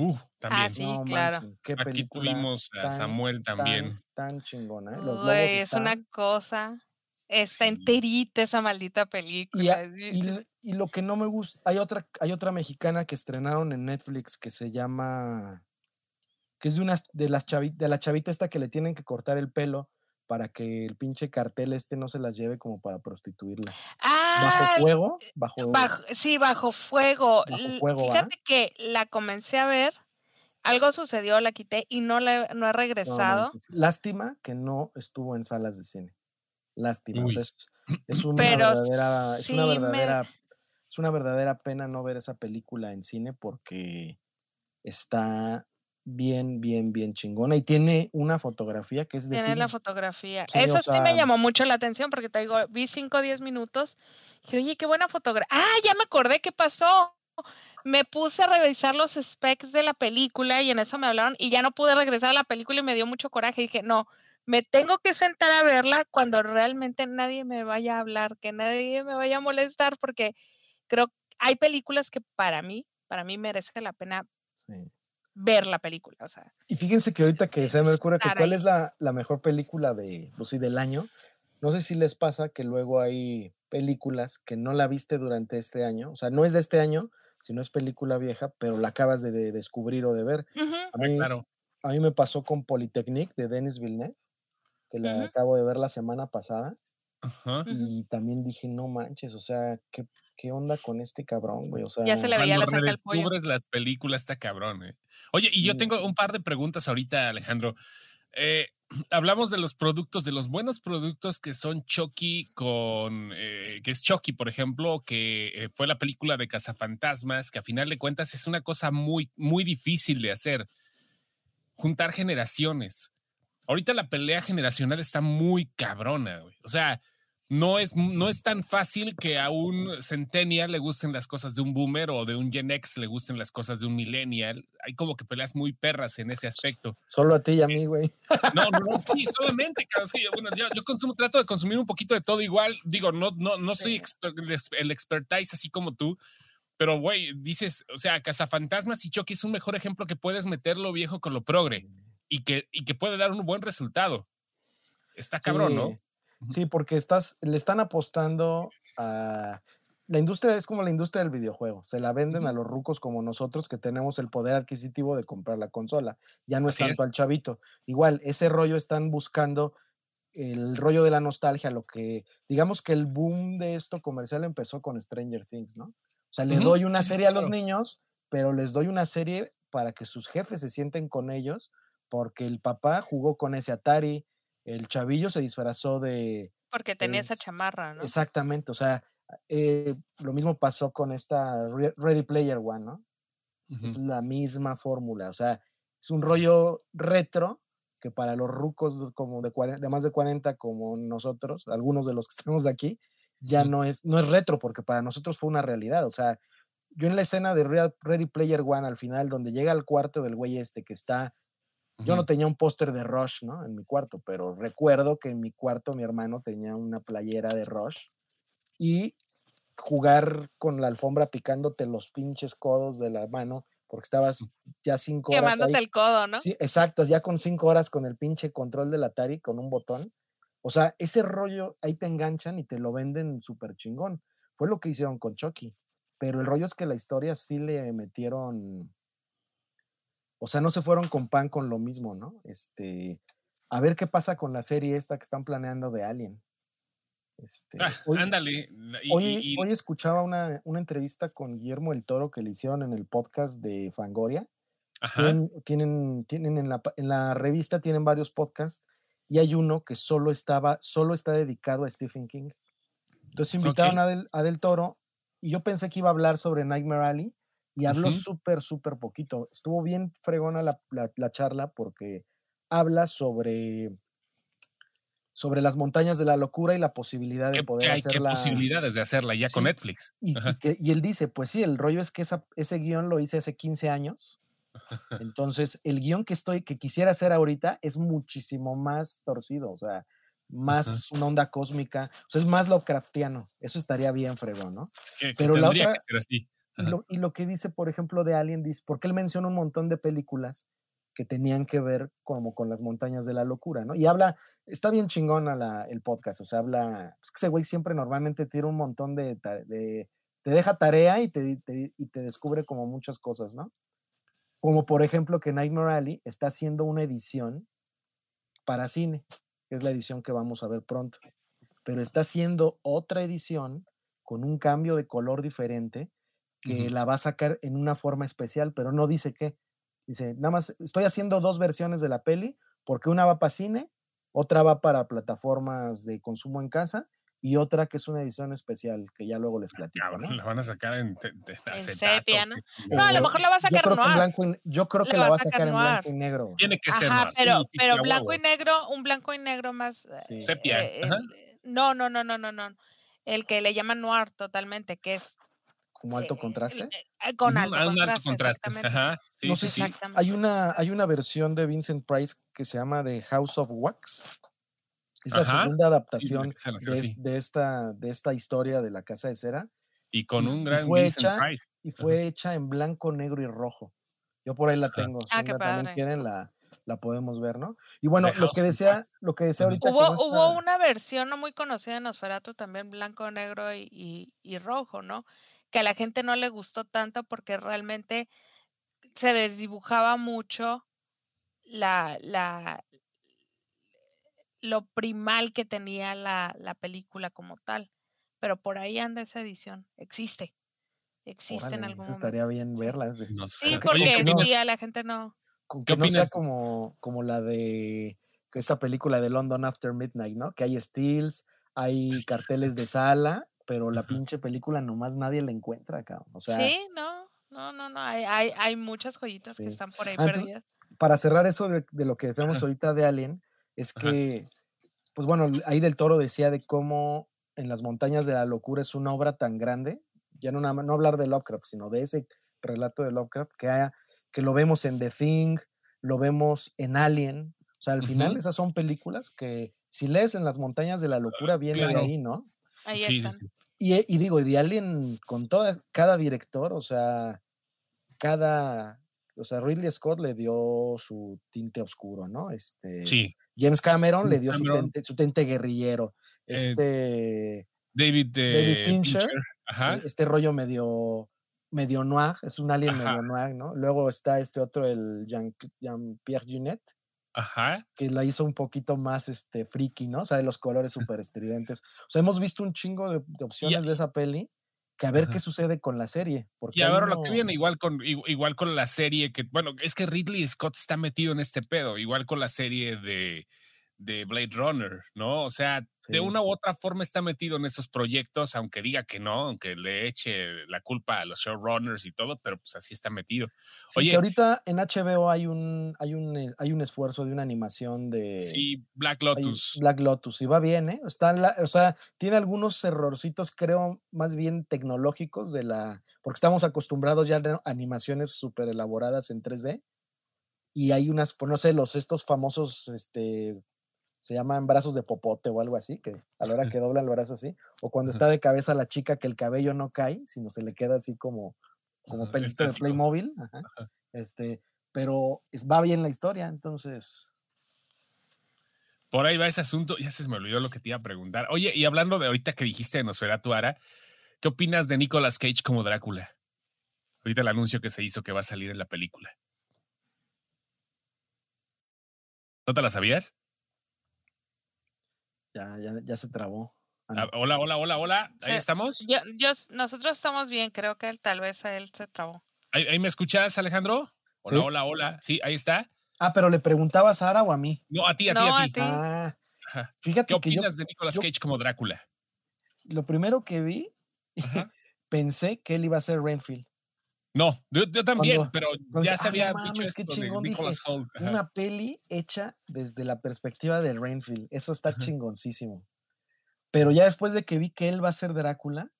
Uh, también. Ah, sí, claro. qué Aquí tuvimos a tan, Samuel también. Tan, tan chingona. ¿eh? Los lobos es están- una cosa. Está Sí. enterita esa maldita y, película. a- y lo que no me gusta, hay otra, hay otra mexicana que estrenaron en Netflix que se llama, que es de una de las chavi- de la chavita esta que le tienen que cortar el pelo para que el pinche cartel este no se las lleve como para prostituirlas. Ah, Bajo fuego, bajo, bajo- sí, bajo fuego. Bajo. Fíjate que la comencé a ver, algo sucedió, la quité y no, la, no he no regresado. Lástima que no estuvo en salas de cine. Lástima. o Uy. sea, es, es una Pero verdadera, es una me- verdadera, es una verdadera pena no ver esa película en cine porque está bien, bien, bien chingona y tiene una fotografía que es de Tiene la fotografía. Sí, Eso sí me llamó mucho la atención porque te digo, vi 5 o 10 minutos. Dije, oye, qué buena fotografía. Ah, ya me acordé qué pasó. Me puse a revisar los specs de la película y en eso me hablaron y ya no pude regresar a la película y me dio mucho coraje. Dije, no, me tengo que sentar a verla cuando realmente nadie me vaya a hablar, que nadie me vaya a molestar porque creo que hay películas que para mí, para mí merece la pena Sí. Ver la película. O sea, Y fíjense que ahorita que se me ocurre que cuál ahí. es la, la mejor película de, pues sí, del año. No sé si les pasa que luego hay películas que no la viste durante este año. O sea, no es de este año, sino es película vieja, pero la acabas de, de descubrir o de ver. A Ah, mí, claro. a mí me pasó con Polytechnique de Denis Villeneuve, que la acabo de ver la semana pasada. Ajá. Y también dije, no manches, o sea, ¿qué, qué onda con este cabrón, güey? O sea, Ya se le veía la Cuando saca al pollo. redescubres las películas está cabrón, eh. Oye, y yo tengo un par de preguntas ahorita, Alejandro. Eh, (clears throat) hablamos de los productos, de los buenos productos que son Chucky con, eh, que es Chucky, por ejemplo, que eh, fue la película de Cazafantasmas, que a final de cuentas es una cosa muy, muy difícil de hacer. Juntar generaciones. Ahorita la pelea generacional está muy cabrona, güey. O sea, no es, no es tan fácil que a un centennial le gusten las cosas de un boomer o de un Gen X le gusten las cosas de un millennial. Hay como que peleas muy perras en ese aspecto. solo a ti y a mí, güey. No, no, no, sí, solamente, cabrón, sí, bueno, yo, yo consumo, trato de consumir un poquito de todo igual. Digo, no, no, no soy exper- el ex- el expertise así como tú, pero güey, dices, o sea, Cazafantasmas y Chucky es un mejor ejemplo que puedes meter lo viejo con lo progre y que, y que puede dar un buen resultado. Está cabrón, ¿no? Sí, porque estás, le están apostando a. La industria es como la industria del videojuego. Se la venden a los rucos como nosotros que tenemos el poder adquisitivo de comprar la consola. Ya no es Así es. tanto al chavito. Igual, ese rollo están buscando el rollo de la nostalgia, lo que, digamos que el boom de esto comercial empezó con Stranger Things, ¿no? O sea, le doy una serie a los niños, pero les doy una serie para que sus jefes se sienten con ellos, porque el papá jugó con ese Atari, el chavillo se disfrazó de... Porque tenía esa Es- chamarra, ¿no? Exactamente, o sea, eh, lo mismo pasó con esta Re- Ready Player One, ¿no? Es la misma fórmula, o sea, es un rollo retro que para los rucos como de, más de 40 como nosotros, algunos de los que (laughs) estamos aquí, ya no es no es retro porque para nosotros fue una realidad, o sea, yo en la escena de Rea- Ready Player One al final donde llega al cuarto del güey este que está yo no tenía un póster de Rush, ¿no? En mi cuarto, pero recuerdo que en mi cuarto mi hermano tenía una playera de Rush y jugar con la alfombra picándote los pinches codos de la mano porque estabas ya cinco horas Quemándote ahí. el codo, ¿no? Sí, exacto, ya con cinco horas con el pinche control del Atari con un botón. O sea, ese rollo ahí te enganchan y te lo venden súper chingón. Fue lo que hicieron con Chucky. Pero el rollo es que la historia sí le metieron. O sea, no se fueron con pan con lo mismo, ¿no? Este. A ver qué pasa con la serie esta que están planeando de Alien. Este, Ah, hoy, ándale. y- hoy- y- y- hoy escuchaba una, una entrevista con Guillermo el Toro que le hicieron en el podcast de Fangoria. ajá. Tienen, tienen, tienen en, la, en la revista tienen varios podcasts y hay uno que solo estaba, solo está dedicado a Stephen King. Entonces invitaron a, del, a Del Toro y yo pensé que iba a hablar sobre Nightmare Alley y habló súper, súper poquito. Estuvo bien fregona la, la- la charla porque habla sobre, sobre las montañas de la locura y la posibilidad de ¿Qué, poder qué hay? ¿Qué hacerla. posibilidades de hacerla ya con Netflix? Y, y Ajá. que- y él dice, pues sí, el rollo es que esa- ese guion lo hice hace 15 años. (laughs) Entonces, el guion que estoy, que quisiera hacer ahorita es muchísimo más torcido, o sea, más una onda cósmica, o sea, es más Lovecraftiano. Eso estaría bien, fregón, ¿no? Es que- que Pero la otra- que ser así. Y lo, y lo que dice, por ejemplo, de Alien, dice, porque él menciona un montón de películas que tenían que ver como con las montañas de la locura, ¿no? Y habla, está bien chingona la, el podcast, o sea, habla, es que ese güey siempre normalmente tiene un montón de, de- te deja tarea y te, te- y te descubre como muchas cosas, ¿no? Como por ejemplo que Nightmare Alley está haciendo una edición para cine, que es la edición que vamos a ver pronto, pero está haciendo otra edición con un cambio de color diferente que la va a sacar en una forma especial, pero no dice qué. Dice, nada más estoy haciendo dos versiones de la peli, porque una va para cine, otra va para plataformas de consumo en casa y otra que es una edición especial, que ya luego les platico, ¿no? Cabrón, la van a sacar en, En acetato, sepia, ¿no? qué No, a lo mejor la va a Yo sacar que en noir. blanco y- yo creo que La la va a sacar sacar en blanco y negro. Tiene que ser Ajá, noir. pero, sí, sí, sí, pero a blanco y negro, un blanco y negro más. Sí. Sepia, eh, ajá. eh, no, no, no, no, no, no. El que le llaman noir totalmente, que es Como alto eh, contraste. eh, eh, con alto a un contraste. alto contraste. exactamente. Ajá. Sí, no sí, sé sí. si hay una, hay una versión de Vincent Price que se llama The House of Wax. Es la Ajá. segunda Sí, adaptación ser así, de, sí. de esta, de esta historia de la casa de cera Y con y- un y gran fue Vincent hecha- Price. y fue hecha en blanco, negro y rojo. Yo por ahí la tengo. Si Ah, qué día también padre. quieren, la, la podemos ver, ¿no? Y bueno, The lo que decía, lo que decía Ajá. ahorita Hubo, esta- hubo una versión no muy conocida de Nosferatu, también blanco, negro y, y- y rojo, ¿no? Que a la gente no le gustó tanto porque realmente se desdibujaba mucho la, la, lo primal que tenía la, la película como tal. Pero por ahí anda esa edición, existe, existe en algún eso momento. estaría bien verla. No sé. Sí, Porque- porque Oye, ¿qué opinas? sí, a la gente no. con ¿Qué que no sea como, como la de esa película de London After Midnight, ¿no? Que hay stills, hay carteles de sala, pero la pinche película nomás nadie la encuentra, cabrón. O sea, sí, no, no, no, no. Hay, hay, hay muchas joyitas Sí. que están por ahí Ah, perdidas. para cerrar eso de, de lo que decíamos Ajá. ahorita de Alien, es Ajá. que, pues bueno, ahí del toro decía de cómo en las montañas de la locura es una obra tan grande, ya no, no hablar de Lovecraft, sino de ese relato de Lovecraft, que, haya- que lo vemos en The Thing, lo vemos en Alien, o sea, al final esas son películas que si lees en las montañas de la locura viene de ahí, ¿no? Ahí Sí, están. sí. Y, y digo, y de Alien con toda, cada director, o sea, cada, o sea, Ridley Scott le dio su tinte oscuro, ¿no? Este, Sí. James Cameron le dio su tinte, su tinte guerrillero. Eh, Este, David, eh, David Fincher, Ajá. eh, este rollo medio, medio noir, es un alien Ajá. medio noir, ¿no? Luego está este otro, el Jean- Jean-Pierre Junet, Ajá. que la hizo un poquito más este friki, ¿no? O sea, de los colores súper estridentes. O sea, hemos visto un chingo de, de opciones de esa peli que a ver Ajá. qué sucede con la serie. Porque Y ahí ahora lo que viene, igual con, igu- igual con la serie que, bueno, es que Ridley Scott está metido en este pedo, igual con la serie de, de Blade Runner, ¿no? O sea, Sí. de una u otra forma está metido en esos proyectos, aunque diga que no, aunque le eche la culpa a los showrunners y todo, pero pues así está metido. Sí, Oye. que ahorita en HBO hay un, hay un, eh, hay un esfuerzo de una animación de Sí, Black Lotus. Black Lotus y va bien, ¿eh? Está la- o sea, tiene algunos errorcitos, creo, más bien tecnológicos de la, porque estamos acostumbrados ya a animaciones súper elaboradas en 3D y hay unas, pues no sé, los estos famosos, este, se llaman brazos de popote o algo así, que a la hora que (laughs) doblan el brazo así, o cuando está de cabeza la chica que el cabello no cae, sino se le queda así como, como de. Playmobil, ajá, este, pero es- va bien la historia, entonces... Por ahí va ese asunto. Ya se me olvidó lo que te iba a preguntar. Oye, y hablando de ahorita que dijiste de Nosferatu Ara, ¿qué opinas de Nicolas Cage como Drácula? Ahorita el anuncio que se hizo que va a salir en la película. ¿No te la sabías? Ya, ya, ya se trabó. Ah, Ah, hola, hola, hola, hola. Ahí Sí. estamos. Yo, yo, nosotros estamos bien, creo que él, tal vez a él se trabó. ¿Ahí, ahí me escuchas, Alejandro? Hola, Sí. hola, hola. Sí, ahí está. Ah, pero le preguntaba a Sara o a mí. No, a ti, a ti, No, a a ti. Ah, fíjate ¿Qué que yo opinas de Nicolas yo- Cage como Drácula? lo primero que vi, (laughs) pensé que él iba a ser Renfield. No, yo, yo también, Cuando- pero cuando ya se "Ah, no había mames, dicho esto de chingón", Holt. Ajá. Una peli hecha desde la perspectiva de Renfield. Eso está Ajá. chingoncísimo. Pero ya después de que vi que él va a ser Drácula,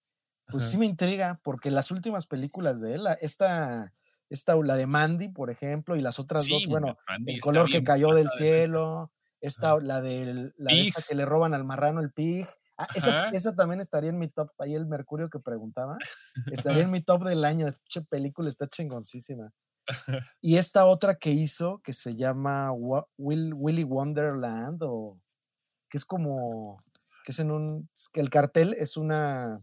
pues Ajá. sí me intriga, porque las últimas películas de él, esta, esta, la de Mandy, por ejemplo, y las otras dos, bueno, Mandy el color que cayó del de cielo, esta, la de la de esta que le roban al marrano el pig. Ah, esa, esa también estaría en mi top. Ahí el Mercurio que preguntaba. Estaría en mi top del año. Esta película está chingoncísima. Y esta otra que hizo, que se llama Will, Willy Wonderland, o que es como, que es en un, que el cartel es una,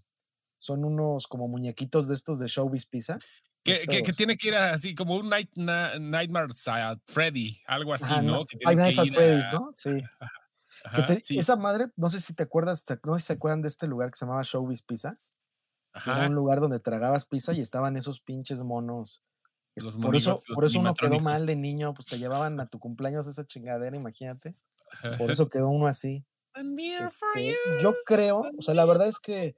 son unos como muñequitos de estos de Showbiz Pizza. Que, que- tiene que ir a- así como un night, na- at Freddy, algo así, Ajá, ¿no? Que Nights at ir Freddy's, a- ¿no? Sí. Ajá, Que te- sí, Esa madre, no sé si te acuerdas, no sé si se acuerdan de este lugar que se llamaba Showbiz Pizza. Era un lugar donde tragabas pizza y estaban esos pinches monos. Los por eso, los por eso uno quedó mal de niño, pues te llevaban a tu cumpleaños esa chingadera, imagínate. Por eso quedó uno así. Este, yo creo, o sea, la verdad es que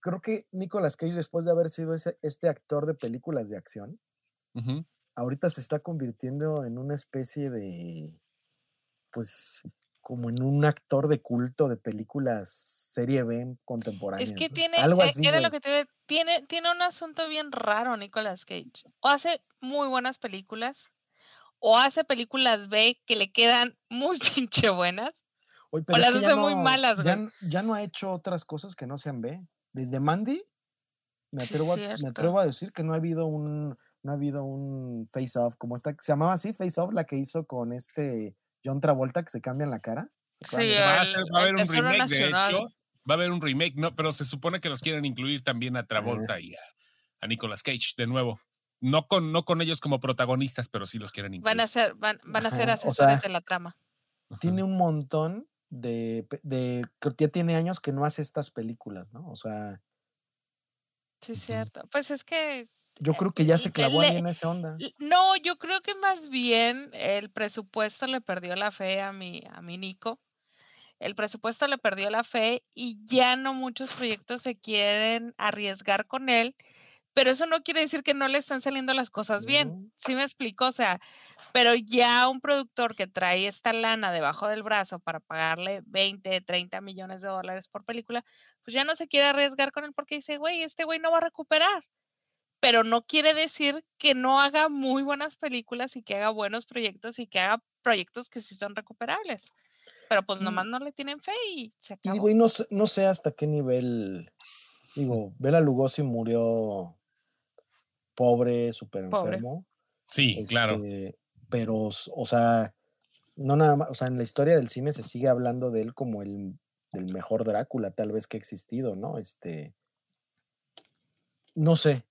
creo que Nicolas Cage, después de haber sido ese, este actor de películas de acción, ahorita se está convirtiendo en una especie de, pues, como en un actor de culto de películas serie B contemporáneas. Es que tiene, Algo eh, así, era lo güey. que te iba- tiene, tiene un asunto bien raro Nicolas Cage. O hace muy buenas películas, o hace películas B que le quedan (laughs) muy pinche buenas. O las hace muy malas, ya, ya no ha hecho otras cosas que no sean B. Desde Mandy, me Sí, atrevo, a, me atrevo a decir que no ha habido un, no ha habido un face off como esta, se llamaba así, face off, la que hizo con este John Travolta que se cambian la cara. ¿Se acuerdan Sí? Va a, el- ser- va a el haber un remake, de hecho. Va a haber un remake, no, pero se supone que los quieren incluir también a Travolta y a, a Nicolas Cage de nuevo. No con, no con ellos como protagonistas, pero sí los quieren incluir. Van a ser, van, van a ser o asesores sea, de la trama. Tiene un montón de, de, ya tiene años que no hace estas películas, ¿no? O sea, Sí, Ujú. cierto. Pues es que yo creo que ya se clavó le- ahí en esa onda. No, yo creo que más bien el presupuesto le perdió la fe a mi, a mi Nico. El presupuesto le perdió la fe y ya no muchos proyectos se quieren arriesgar con él, pero eso no quiere decir que no le están saliendo las cosas bien. No. ¿Sí me explico? O sea, pero ya un productor que trae esta lana debajo del brazo para pagarle 20, 30 millones de dólares por película, pues ya no se quiere arriesgar con él porque dice, güey, este güey no va a recuperar pero no quiere decir que no haga muy buenas películas y que haga buenos proyectos y que haga proyectos que sí son recuperables. Pero pues Y- nomás no le tienen fe y se Y acabó. digo, y no, sé- no sé hasta qué nivel, digo, Bela Lugosi murió pobre, súper enfermo. Sí, claro. este, Pero, o sea, no nada más, o sea, en la historia del cine se sigue hablando de él como el, el mejor Drácula, tal vez que ha existido, ¿no? Este, no sé,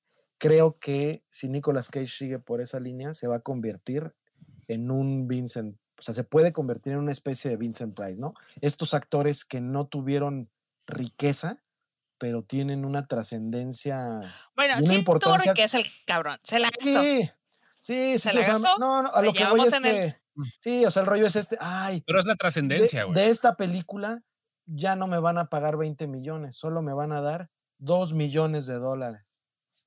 creo que si Nicolas Cage sigue por esa línea, se va a convertir en un Vincent o sea, se puede convertir en una especie de Vincent Price, ¿no? Estos actores que no tuvieron riqueza, pero tienen una trascendencia. Bueno, una sí, importancia- tuvo que es el cabrón. Se la hizo. Sí, sí, sí, ¿Se sí, la o sea, gastó? no, no, a lo que voy es el- que, sí, o sea, el rollo es este, ay, Pero es la de, trascendencia, güey. de esta película ya no me van a pagar 20 millones, solo me van a dar 2 millones de dólares.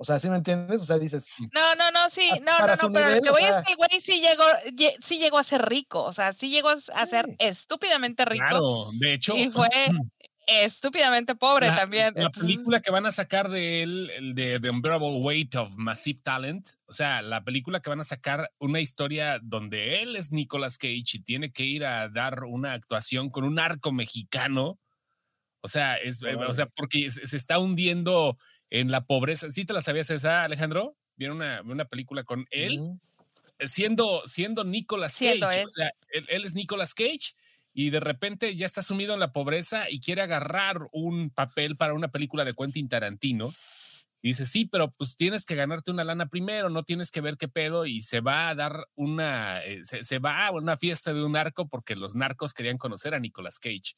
O sea, ¿sí me entiendes? O sea, dices, No, no, no, sí, a- no, no, no, pero nivel, lo que voy es sea- que el güey sí llegó, lle- sí llegó a ser rico, o sea, sí llegó a ser Sí. estúpidamente rico Claro, de hecho, y fue (clears throat) estúpidamente pobre la, también. la entonces, película que van a sacar de él, el de The Unbearable Weight of Massive Talent, o sea, la película que van a sacar una historia donde él es Nicolas Cage y tiene que ir a dar una actuación con un arco mexicano. O sea, es, eh, o sea, porque se, se está hundiendo en la pobreza. ¿Sí te la sabías esa, Alejandro? Vieron una, una película con él "Mm, siendo, siendo Nicolas Siendo Cage. él. O sea, él, él es Nicolas Cage y de repente ya está sumido en la pobreza y quiere agarrar un papel para una película de Quentin Tarantino. Y dice, sí, pero pues tienes que ganarte una lana primero, no tienes que ver qué pedo. Y se va a dar una, eh, se, se va a una fiesta de un narco porque los narcos querían conocer a Nicolas Cage.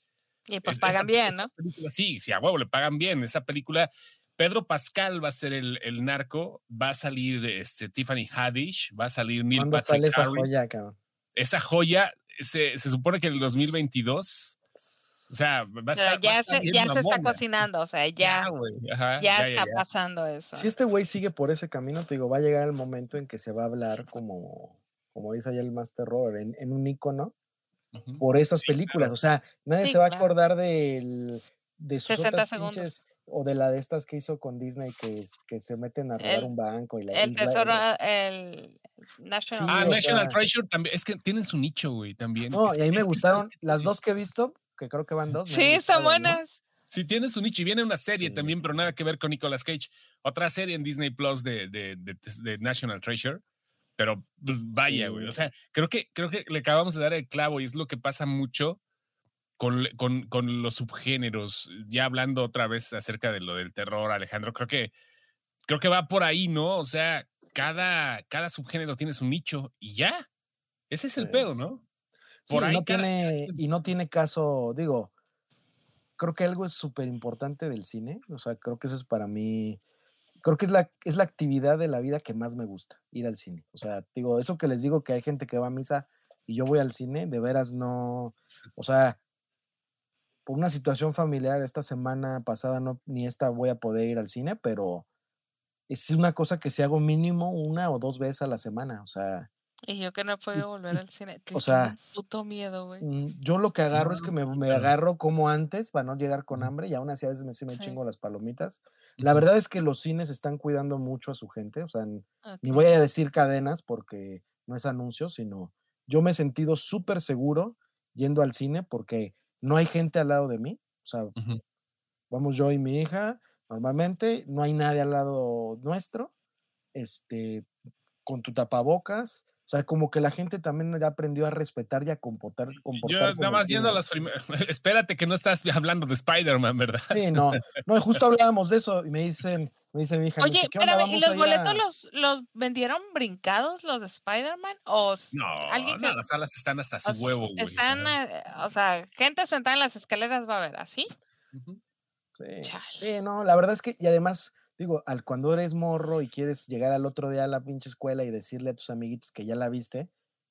y pues Es- pagan bien, ¿no? película, sí, sí, a huevo le pagan bien. Esa película, Pedro Pascal va a ser el, el narco, va a salir este, Tiffany Haddish, va a salir Neil ¿Cuándo Patrick sale esa joya, cabrón? Esa joya se, se supone que en el 2022, o sea, va a Pero estar, va a ya estar se, ya se está cocinando, o sea, ya, ajá, ya ya, está ya. pasando eso. Si este güey sigue por ese camino, te digo, va a llegar el momento en que se va a hablar como, como dice allá el Master Robert, en, en un icono por esas Sí, películas. claro. O sea, nadie Sí, se va a acordar del, de sus 60 otras segundos. pinches, o de la de estas que hizo con Disney que, que se meten a robar El- un banco y la El y la- tesoro, el National Sí, Ah, o National sea- Treasure también, es que tienen su nicho, güey, también. No, Es y ahí que- me gustaron que las dos que he visto, que creo que van dos. Sí, están gustado, ¿no? buenas. Sí, tiene su nicho y viene una serie Sí. también, pero nada que ver con Nicolas Cage. Otra serie en Disney Plus de, de, de- de National Treasure. Pero pues, vaya, güey. O Sí. sea, creo que, creo que le acabamos de dar el clavo y es lo que pasa mucho con, con, con los subgéneros. Ya hablando otra vez acerca de lo del terror, Alejandro, creo que, creo que va por ahí, ¿no? O sea, cada, cada subgénero tiene su nicho y ya. Ese es el Sí. pedo, ¿no? Por ahí no cada- tiene, y no tiene caso, digo, creo que algo es súper importante del cine, o sea, creo que eso es para mí, creo que es la, es la actividad de la vida que más me gusta, ir al cine. O sea, digo, eso que les digo que hay gente que va a misa y yo voy al cine, de veras no, o sea, por una situación familiar, esta semana pasada no, ni esta voy a poder ir al cine, pero es una cosa que si hago mínimo una o dos veces a la semana, o sea, Y yo que no he podido volver al cine. o sea, puto miedo, güey. Mm, Yo lo que agarro es que me, me (laughs) agarro como antes para no llegar con hambre y aún así a veces me, sí me Sí. chingo las palomitas. La verdad es que los cines están cuidando mucho a su gente, o sea, n- ni voy a decir cadenas porque no es anuncio, sino yo me he sentido súper seguro yendo al cine porque no hay gente al lado de mí, o sea, vamos yo y mi hija, normalmente no hay nadie al lado nuestro, este, con tu tapabocas, sea, como que la gente también ya aprendió a respetar y a comportar, Yo comportarse. nada más yendo a las primeras. (laughs) Espérate que no estás hablando de Spider-Man, ¿verdad? Sí, no, (laughs) no, justo hablábamos de eso y me dicen, me dice mi hija, Oye, espérame, ¿y los boletos a-" los, los vendieron brincados, los de Spider-Man? ¿O No, alguien que- no, las salas están hasta su o huevo, güey. Están, eh, o sea, gente sentada en las escaleras va a ver, ¿así? Ujú. Sí, Chale. sí, no, la verdad es que, y además, digo, al cuando eres morro y quieres llegar al otro día a la pinche escuela y decirle a tus amiguitos que ya la viste,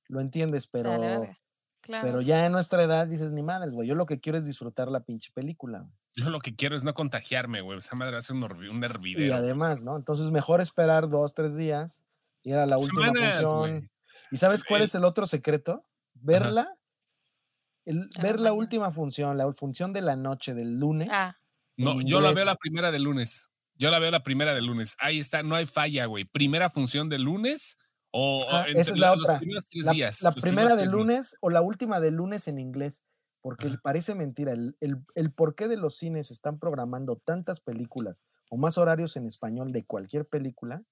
lo entiendes, pero, Dale, verga. Claro. pero ya en nuestra edad dices, ni madres, güey, yo lo que quiero es disfrutar la pinche película. güey". Yo lo que quiero es no contagiarme, güey. Esa madre va a ser un, hervi- un Y hervidero. además, ¿no? Entonces mejor esperar dos, tres días, ir a la última Semanas, función. ¿Y sabes cuál es el otro secreto? Verla, el- ver la última función, la función de la noche del lunes. Ah, No, en yo la veo la primera de lunes. Yo la veo la primera de lunes. Ahí está, no hay falla, güey. Primera función de lunes o, esa es la los otra. primeros tres La, días. la primera de lunes o la última de lunes en inglés, porque parece mentira. El, el, el porqué de los cines están programando tantas películas o más horarios en español de cualquier película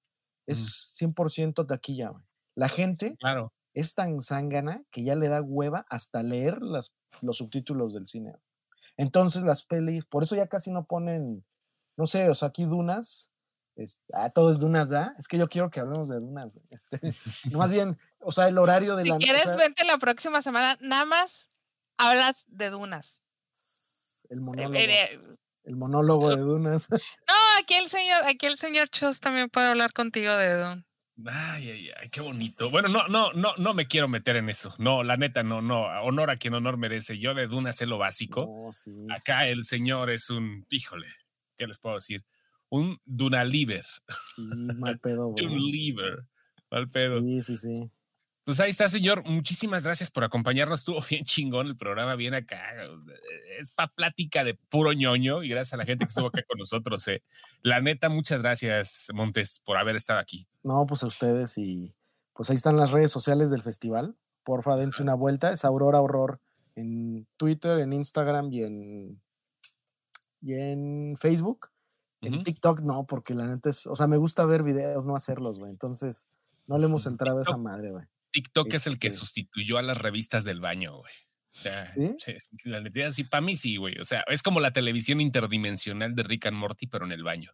es 100% taquilla. güey. La gente Claro. es tan zángana que ya le da hueva hasta leer las, los subtítulos del cine. Entonces las pelis, por eso ya casi no ponen, no sé, o sea, aquí Dunas, Es- ah, todo es Dunas, ¿verdad? Es que yo quiero que hablemos de Dunas. güey. Este, (laughs) más bien, o sea, el horario de Si la o quieres, sea, vente la próxima semana. Nada más hablas de dunas. el Eh, monólogo, eh, el monólogo de Dunas. (laughs) No, aquí el señor, aquí el señor Chos también puede hablar contigo de Dune. Ay, ay, ay, qué bonito. Bueno, no, no, no, no me quiero meter en eso. No, la neta, no, no. Honor a quien honor merece. Yo de Duna sé lo básico. No, sí. Acá el señor es un, híjole, ¿qué les puedo decir? Un Dunaliver. Sí, (laughs) mal pedo, güey. Dunaliver. Mal pedo. Sí, sí, sí. Pues ahí está, señor. Muchísimas gracias por acompañarnos. Estuvo (laughs) bien chingón el programa, bien acá. Es pa' plática de puro ñoño y gracias a la gente que estuvo acá con nosotros. eh. La neta, muchas gracias, Montes, por haber estado aquí. No, pues a ustedes y pues ahí están las redes sociales del festival. Porfa, dense una vuelta. Es Aurora Horror en Twitter, en Instagram y en, y en Facebook. En. TikTok no, porque la neta es, o sea, me gusta ver videos, no hacerlos, güey. Entonces, no le hemos entrado a esa madre, güey. TikTok es el que Este- sustituyó a las revistas del baño, güey. O sea, la neta, sí, para mí sí, güey. O sea, es como la televisión interdimensional de Rick and Morty, pero en el baño.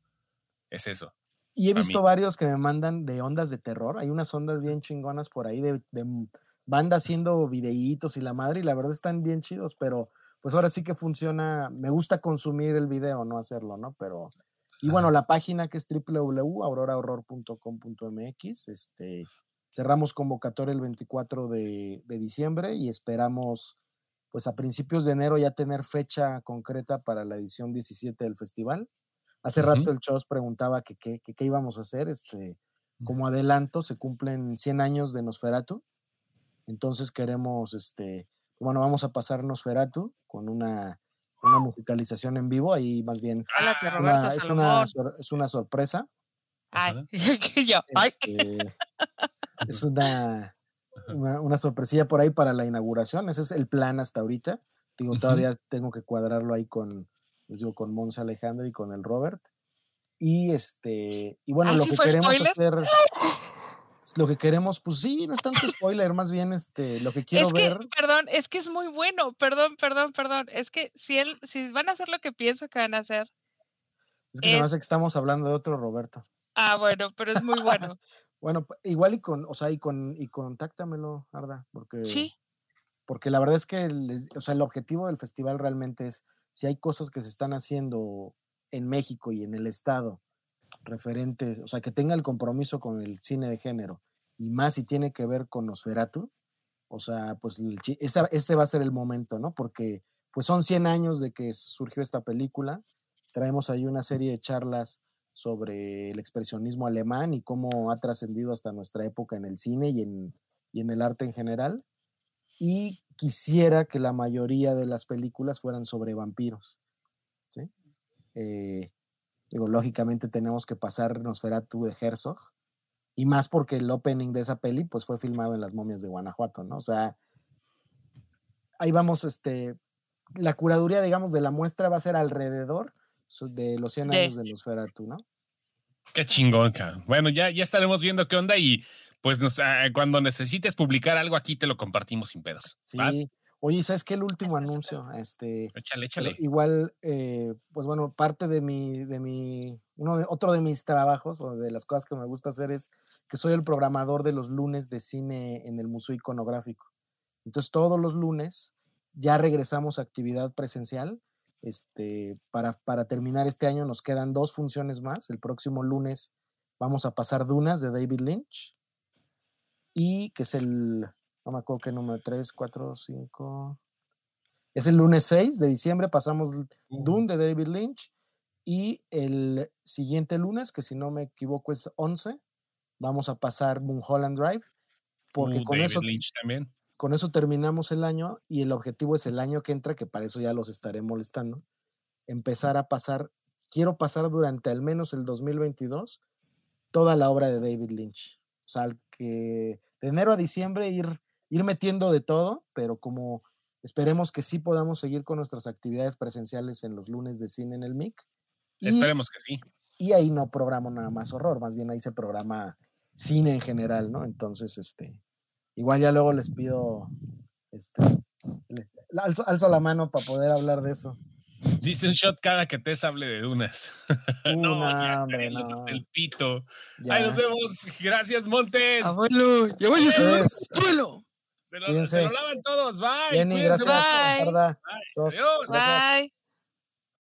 Es eso. Y he visto mí. varios que me mandan de ondas de terror. Hay unas ondas bien chingonas por ahí de, de banda haciendo videitos y la madre, y la verdad están bien chidos, pero pues ahora sí que funciona. Me gusta consumir el video, no hacerlo, ¿no? Pero. Y bueno, la página que es www.aurorahorror.com.mx. Este, cerramos convocatoria el 24 de, de diciembre y esperamos, pues a principios de enero ya tener fecha concreta para la edición 17 del festival. Hace rato el Chos preguntaba que qué que qué íbamos a hacer. Este, como adelanto, se cumplen 100 años de Nosferatu. Entonces queremos, este, bueno, vamos a pasar Nosferatu con una, una musicalización en vivo. Ahí más bien Ah, Roberto una- es, una, es una sorpresa. Ay, (laughs) yo, Este, es una, (laughs) una, una sorpresilla por ahí para la inauguración. Ese es el plan hasta ahorita. Digo, todavía tengo que cuadrarlo ahí con, pues digo, con Monza Alejandro y con el Robert. Y este, y bueno, Ay, lo ¿sí que queremos spoiler? hacer, lo que queremos, pues sí, no es tanto spoiler, más bien este, lo que quiero es que, ver. perdón, es que es muy bueno, perdón, perdón, perdón. Es que si él, si van a hacer lo que pienso que van a hacer, Es que se me es- hace que estamos hablando de otro Roberto. ah, bueno, pero es muy bueno. (laughs) Bueno, igual y con, o sea, y con, y contáctamelo, Arda, porque, Sí, porque la verdad es que, les- o sea, el objetivo del festival realmente es, si hay cosas que se están haciendo en México y en el estado referentes, o sea, que tenga el compromiso con el cine de género, y más si tiene que ver con Nosferatu, o sea, pues esa- ese va a ser el momento, ¿no? Porque pues son 100 años de que surgió esta película, traemos ahí una serie de charlas sobre el expresionismo alemán y cómo ha trascendido hasta nuestra época en el cine y en, y en el arte en general. Y quisiera que la mayoría de las películas fueran sobre vampiros. ¿sí? Eh, digo, lógicamente tenemos que pasar Nosferatu de Herzog. Y más porque el opening de esa peli pues fue filmado en las momias de Guanajuato, ¿no? O sea, ahí vamos, este, la curaduría, digamos, de la muestra va a ser alrededor de los 100 De- años de Nosferatu, ¿no? Qué chingón, cabrón. Bueno, ya, ya estaremos viendo qué onda y pues nos, ah, cuando necesites publicar algo aquí te lo compartimos sin pedos. Sí. ¿va? Oye, ¿sabes qué? El último anuncio, este, Échale, échale. igual, eh, pues bueno, parte de mi, de mi, uno de, otro de mis trabajos o de las cosas que me gusta hacer es que soy el programador de los lunes de cine en el Museo Iconográfico. Entonces, todos los lunes ya regresamos a actividad presencial. Este, para, para terminar este año nos quedan dos funciones más. El próximo lunes vamos a pasar Dunas de David Lynch y que es el, no me acuerdo qué número, 3, 4, 5. Es el lunes 6 de diciembre, pasamos Dune de David Lynch. Y el siguiente lunes, que si no me equivoco es 11, vamos a pasar Mulholland Drive. Porque Uh, con, David eso, Lynch también. con eso terminamos el año y el objetivo es el año que entra, que para eso ya los estaré molestando. Empezar a pasar, quiero pasar durante al menos el 2022 toda la obra de David Lynch. O sea, que de enero a diciembre ir, ir metiendo de todo, pero como esperemos que sí podamos seguir con nuestras actividades presenciales en los lunes de cine en el MIC. Esperemos que sí. Y ahí no programo nada más horror, más bien ahí se programa cine en general, ¿no? Entonces, este, igual ya luego les pido, este, alzo, la mano para poder hablar de eso. Dice un shot cada que te hable de dunas. Una, (laughs) uh, no, hombre, no. el pito. Ahí nos vemos. Gracias, Montes. Abuelo, ya a suelo. Se lo, lavan todos. Bye. Gracias. Adiós. Bye.